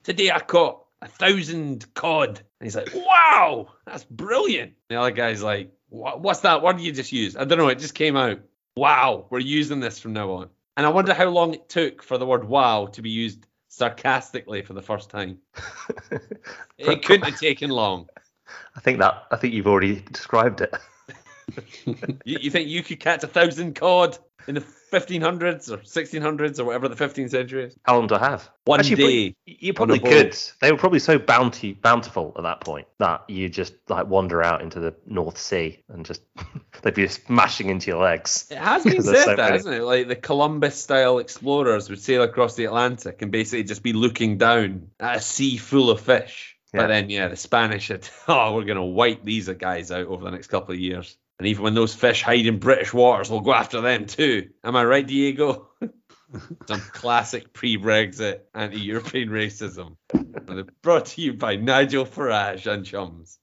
Today I caught a thousand cod. And he's like, wow, that's brilliant. The other guy's like, "What- what's that word you just used? I don't know, it just came out. Wow, we're using this from now on. And I wonder how long it took for the word wow to be used sarcastically for the first time. [LAUGHS] It couldn't have taken long. I think that I think you've already described it. [LAUGHS] You, you think you could catch a thousand cod in the 1500s or 1600s or whatever the 15th century is? How long do I have? One Actually, day. You you oh, probably boat. could. They were probably so bounty bountiful at that point that you just like wander out into the North Sea and just [LAUGHS] they'd be smashing into your legs. It has been [LAUGHS] Because said so that, many. hasn't it? Like the Columbus style explorers would sail across the Atlantic and basically just be looking down at a sea full of fish. Yeah. But then, yeah, the Spanish had, [LAUGHS] oh, we're going to wipe these guys out over the next couple of years. And even when those fish hide in British waters, we'll go after them too. Am I right, Diego? [LAUGHS] Some classic pre Brexit anti European racism. Brought to you by Nigel Farage and Chums.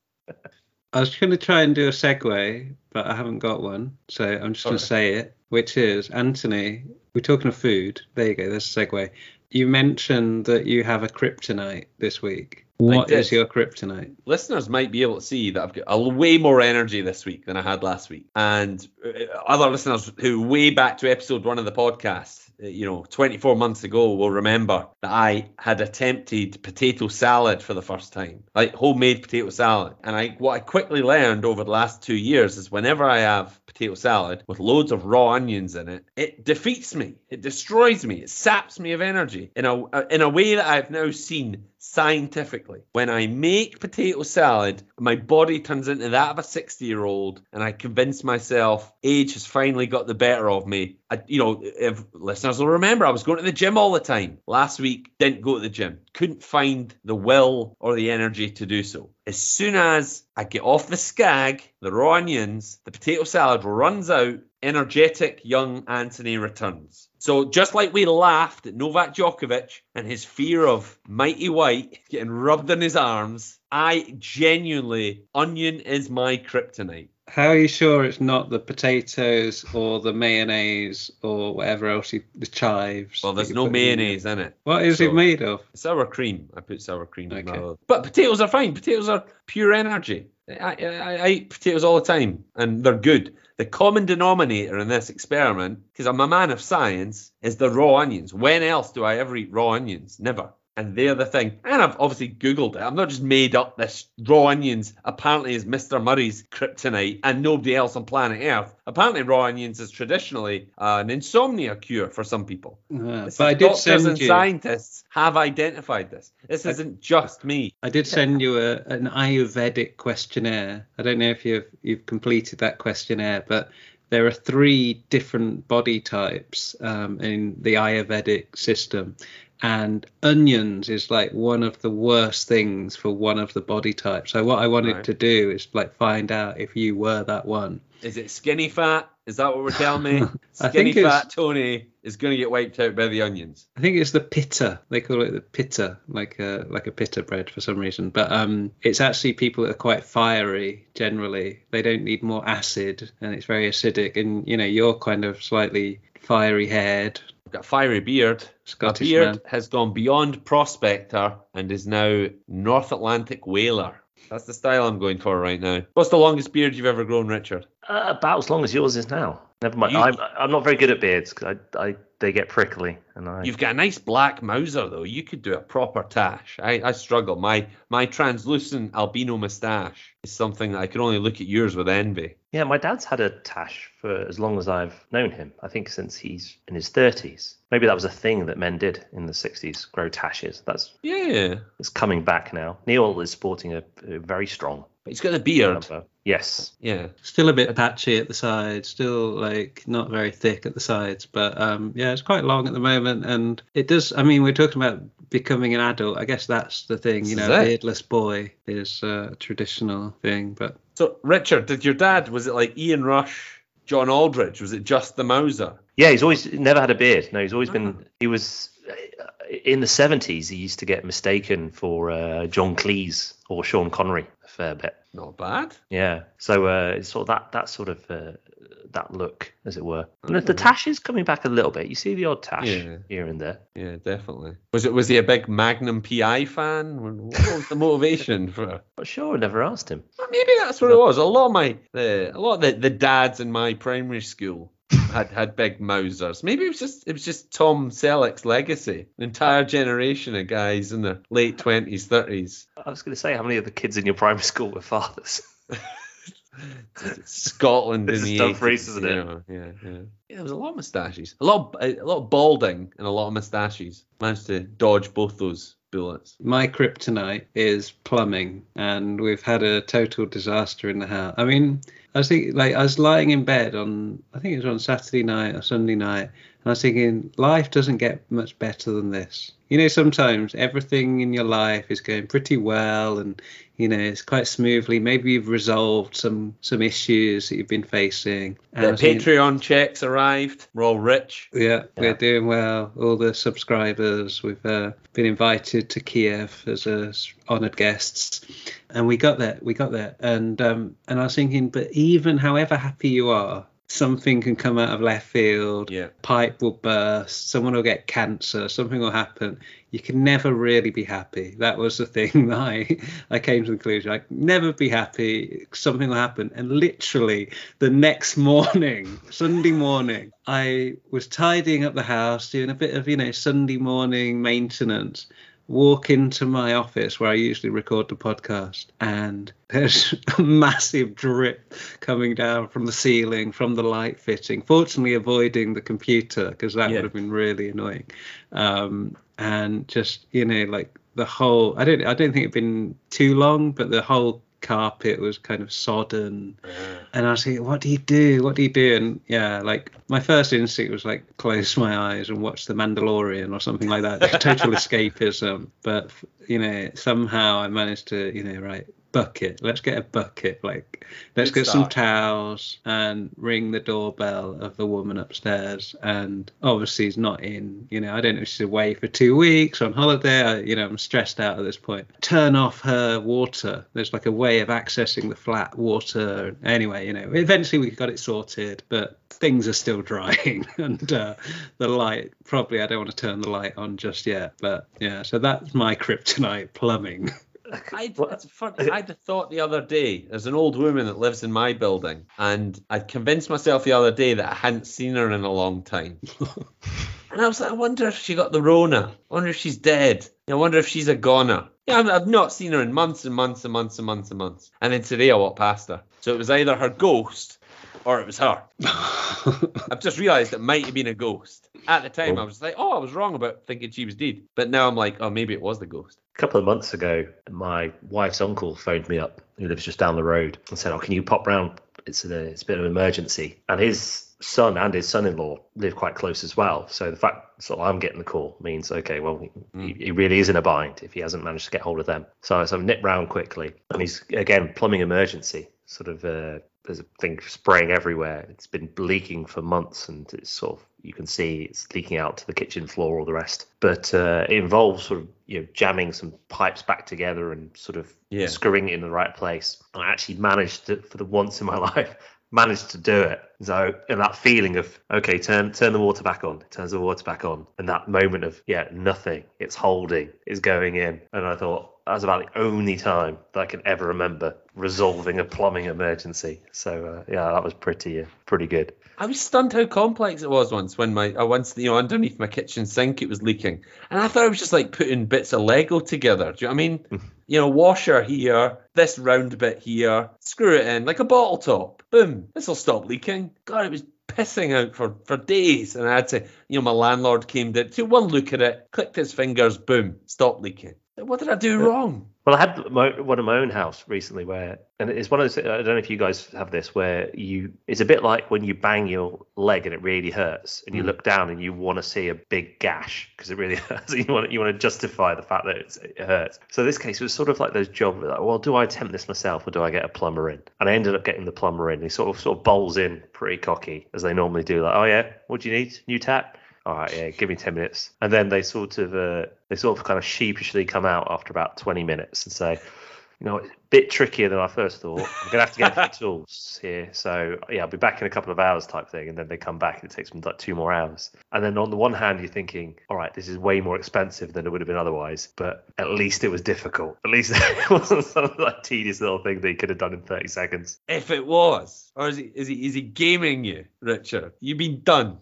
I was going to try and do a segue, but I haven't got one, so I'm just going to say it, which is Antony. We're talking of food. There you go. There's a segue. You mentioned that you have a kryptonite this week. What is your kryptonite? listeners might be able to see that I've got a way more energy this week than I had last week. And uh, other listeners who way back to episode one of the podcast, uh, you know, 24 months ago will remember that I had attempted potato salad for the first time, like homemade potato salad. And I what I quickly learned over the last two years is whenever I have potato salad with loads of raw onions in it, it defeats me, it destroys me, it saps me of energy in a in a way that I've now seen scientifically, when I make potato salad, my body turns into that of a 60 year old, and I convince myself age has finally got the better of me. I, you know, if listeners will remember, I was going to the gym all the time. Last week, didn't go to the gym, couldn't find the will or the energy to do so. As soon as I get off the skag, the raw onions, the potato salad runs out, energetic young Antony returns. So just like we laughed at Novak Djokovic and his fear of mighty white getting rubbed in his arms, I genuinely onion is my kryptonite. How are you sure it's not the potatoes or the mayonnaise or whatever else you, the chives? Well, there's no mayonnaise in it. What is So- it made of? Sour cream. I put sour cream in Okay. my But potatoes are fine. Potatoes are pure energy. I, I, I eat potatoes all the time, and they're good. The common denominator in this experiment, because I'm a man of science, is the raw onions. When else do I ever eat raw onions? Never. And they're the thing. And I've obviously Googled it. I've not just made up this raw onions apparently is Mr. Murray's kryptonite and nobody else on planet Earth. Apparently, raw onions is traditionally uh, an insomnia cure for some people. Uh, but I did doctors send and you. scientists have identified this. This isn't just me. I did send you a, an Ayurvedic questionnaire. I don't know if you've you've completed that questionnaire, but there are three different body types um, in the Ayurvedic system, and onions is like one of the worst things for one of the body types. So what I wanted Right. to do is like find out if you were that one. Is it skinny fat? Is that what we're telling me? [LAUGHS] Skinny fat Tony is going to get wiped out by the onions. I think it's the pitta. They call it the pitta, like a like a pitta bread for some reason. But um, it's actually people that are quite fiery generally. They don't need more acid, and it's very acidic. And you know, you're kind of slightly fiery haired, I've got a fiery beard. Scottish My beard man. has gone beyond prospector and is now North Atlantic whaler. That's the style I'm going for right now. What's the longest beard you've ever grown, Richard? Uh, about as long as yours is now. Never mind. You- I'm I'm not very good at beards because I, I they get prickly and I. You've got a nice black Mauser though. You could do a proper tash. I, I struggle. My my translucent albino moustache is something that I can only look at yours with envy. Yeah, my dad's had a tash for as long as I've known him. I think since he's in his 30s. Maybe that was a thing that men did in the 60s, grow tashes. That's Yeah. it's coming back now. Neil is sporting a, a very strong But he's got a beard. number. Yes. Yeah. still a bit patchy at the sides, still like not very thick at the sides. But um, yeah, it's quite long at the moment, and it does. I mean, we're talking about becoming an adult. I guess that's the thing. You know, beardless boy is uh, a traditional thing, but So Richard, did your dad was it like Ian Rush, John Aldridge? Was it just the Mauser? Yeah, he's always never had a beard. No, he's always been. He was in the 70s. He used to get mistaken for uh, John Cleese or Sean Connery a fair bit. Not bad. Yeah. So uh, it's sort of that that sort of uh, that look, as it were. And the, the tash is coming back a little bit. You see the odd tash Yeah. here and there. Yeah, definitely. Was it was he a big Magnum PI fan? What was the motivation for? [LAUGHS] Not sure. I never asked him. Well, maybe that's what it was. A lot of my the a lot of the, the dads in my primary school had had big Mausers. Maybe it was just it was just Tom Selleck's legacy. An entire generation of guys in their late twenties, thirties. I was going to say how many of the kids in your primary school were fathers. [LAUGHS] Scotland This in is the tough 80s, race, isn't it? know, Yeah, yeah. Yeah, there was a lot of moustaches. A lot of, a lot of balding and a lot of moustaches. Managed to dodge both those bullets. my kryptonite is plumbing, and we've had a total disaster in the house. I mean, I was thinking, like, I was lying in bed on, I think it was on Saturday night or Sunday night, and I was thinking, life doesn't get much better than this. You know, sometimes everything in your life is going pretty well, and you know, it's quite smoothly. Maybe you've resolved some some issues that you've been facing. And The Patreon checks arrived. We're all rich. yeah, Yeah. we're doing well. All the subscribers, we've uh, been invited to Kiev as uh, honoured guests, and we got there. We got there, and um, and I was thinking, but even however happy you are, something can come out of left field. Yeah. Pipe will burst. Someone will get cancer. Something will happen. You can never really be happy. That was the thing [LAUGHS] that I I came to the conclusion. I never be happy. Something will happen, and literally the next [LAUGHS] morning, Sunday morning, I was tidying up the house, doing a bit of you know Sunday morning maintenance. Walk into my office where I usually record the podcast, and there's [LAUGHS] a massive drip coming down from the ceiling, from the light fitting. Fortunately, avoiding the computer because that Yeah. would have been really annoying. Um, and just you know, like the whole I don't I don't think it'd been too long, but the whole carpet was kind of sodden uh-huh. and I was like, what do you do? What do you do? And yeah, like my first instinct was like close my eyes and watch The Mandalorian or something like that. Total [LAUGHS] escapism. But you know, somehow I managed to, you know, right, bucket. Let's get a bucket. Like, let's Good get some towels and ring the doorbell of the woman upstairs. And obviously, he's not in. You know, I don't know if she's away for two weeks on holiday. I, you know, I'm stressed out at this point. Turn off her water. There's like a way of accessing the flat water. Anyway, you know, eventually we got it sorted, but things are still [LAUGHS] drying and uh, the light probably i don't want to turn the light on just yet but yeah so that's my [LAUGHS] kryptonite plumbing [LAUGHS] I, it's funny. I had a thought the other day. There's an old woman that lives in my building, and I convinced myself the other day that I hadn't seen her in a long time. [LAUGHS] and I was like, I wonder if she got the Rona. I wonder if she's dead. I wonder if she's a goner. Yeah, I've- I've not seen her in months and months and months and months and months. And then today I walked past her. So it was either her ghost or it was her. I've just realised it might have been a ghost. At the time, I was like, oh, I was wrong about thinking she was dead. But now I'm like, oh, maybe it was the ghost. A couple of months ago, my wife's uncle phoned me up, who lives just down the road, and said, "Oh, can you pop round? It's a it's a bit of an emergency." And his son and his son-in-law live quite close as well. So the fact so I'm getting the call means okay, well, he, he really is in a bind if he hasn't managed to get hold of them. So so I've nipped round quickly, and he's again plumbing emergency. Sort of uh, there's a thing spraying everywhere. It's been leaking for months, and it's sort of you can see it's leaking out to the kitchen floor or the rest. But uh, it involves sort of you know jamming some pipes back together and sort of Yeah. screwing it in the right place. And I actually managed to, for the once in my [LAUGHS] life, managed to do it. So and that feeling of okay, turn turn the water back on, turns the water back on, and that moment of yeah, nothing, it's holding, it's going in, and I thought that was about the only time that I can ever remember resolving a plumbing emergency. So uh, yeah, that was pretty uh, pretty good. I was stunned how complex it was once when my I once you know underneath my kitchen sink it was leaking, and I thought it was just like putting bits of Lego together. Do you know what I mean? you know, washer here, this round bit here, screw it in like a bottle top. Boom, this will stop leaking. God, it was pissing out for for days, and I had to, you know, my landlord came to took one look at it, clicked his fingers, boom, stop leaking. What did I do wrong? Well, I had my, one in my own house recently where, and it's one of those. I don't know if you guys have this, where you. It's a bit like when you bang your leg and it really hurts, and you mm. look down and you want to see a big gash because it really [LAUGHS] hurts. you want you want to justify the fact that it's, it hurts. So this case it was sort of like those jobs. Like, well, do I attempt this myself or do I get a plumber in? And I ended up getting the plumber in. He sort of sort of bowls in pretty cocky as they normally do. Like, oh yeah, what do you need? New tap all right, yeah, give me 10 minutes. And then they sort of, uh, they sort of kind of sheepishly come out after about 20 minutes and say, you know, it's a bit trickier than I first thought. I'm going to have to get few [LAUGHS] tools here. So, yeah, I'll be back in a couple of hours type thing. And then they come back and it takes them like two more hours. And then on the one hand, you're thinking, all right, this is way more expensive than it would have been otherwise. But at least it was difficult. At least [LAUGHS] it wasn't some like tedious little thing that he could have done in 30 seconds. If it was, or is he is he is he gaming you, Richard? You've been done.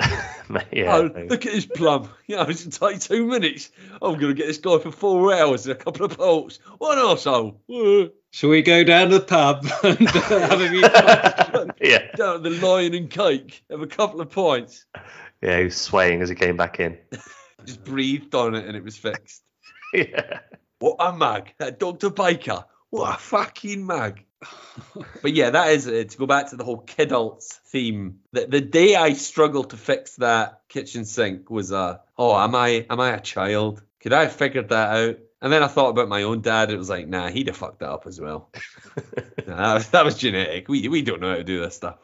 [LAUGHS] [LAUGHS] yeah. oh, look at his plum. [LAUGHS] You know, it's in 22 minutes. I'm going to get this guy for four hours and a couple of bolts. What an arsehole. [LAUGHS] Shall we go down to the pub and uh, have a few pints? yeah. Down at the Lion and Cake. Have a couple of pints. Yeah, he was swaying as he came back in. Just breathed on it and it was fixed. yeah. What a mag. That Dr. Baker. What a fucking mag. But yeah, that is it. To go back to the whole kidults theme, the, the day I struggled to fix that kitchen sink was uh oh, am I am I a child? Could I have figured that out? And then I thought about my own dad. It was like, nah, he'd have fucked that up as well. [LAUGHS] Nah, that, was, that was genetic. We we don't know how to do this stuff.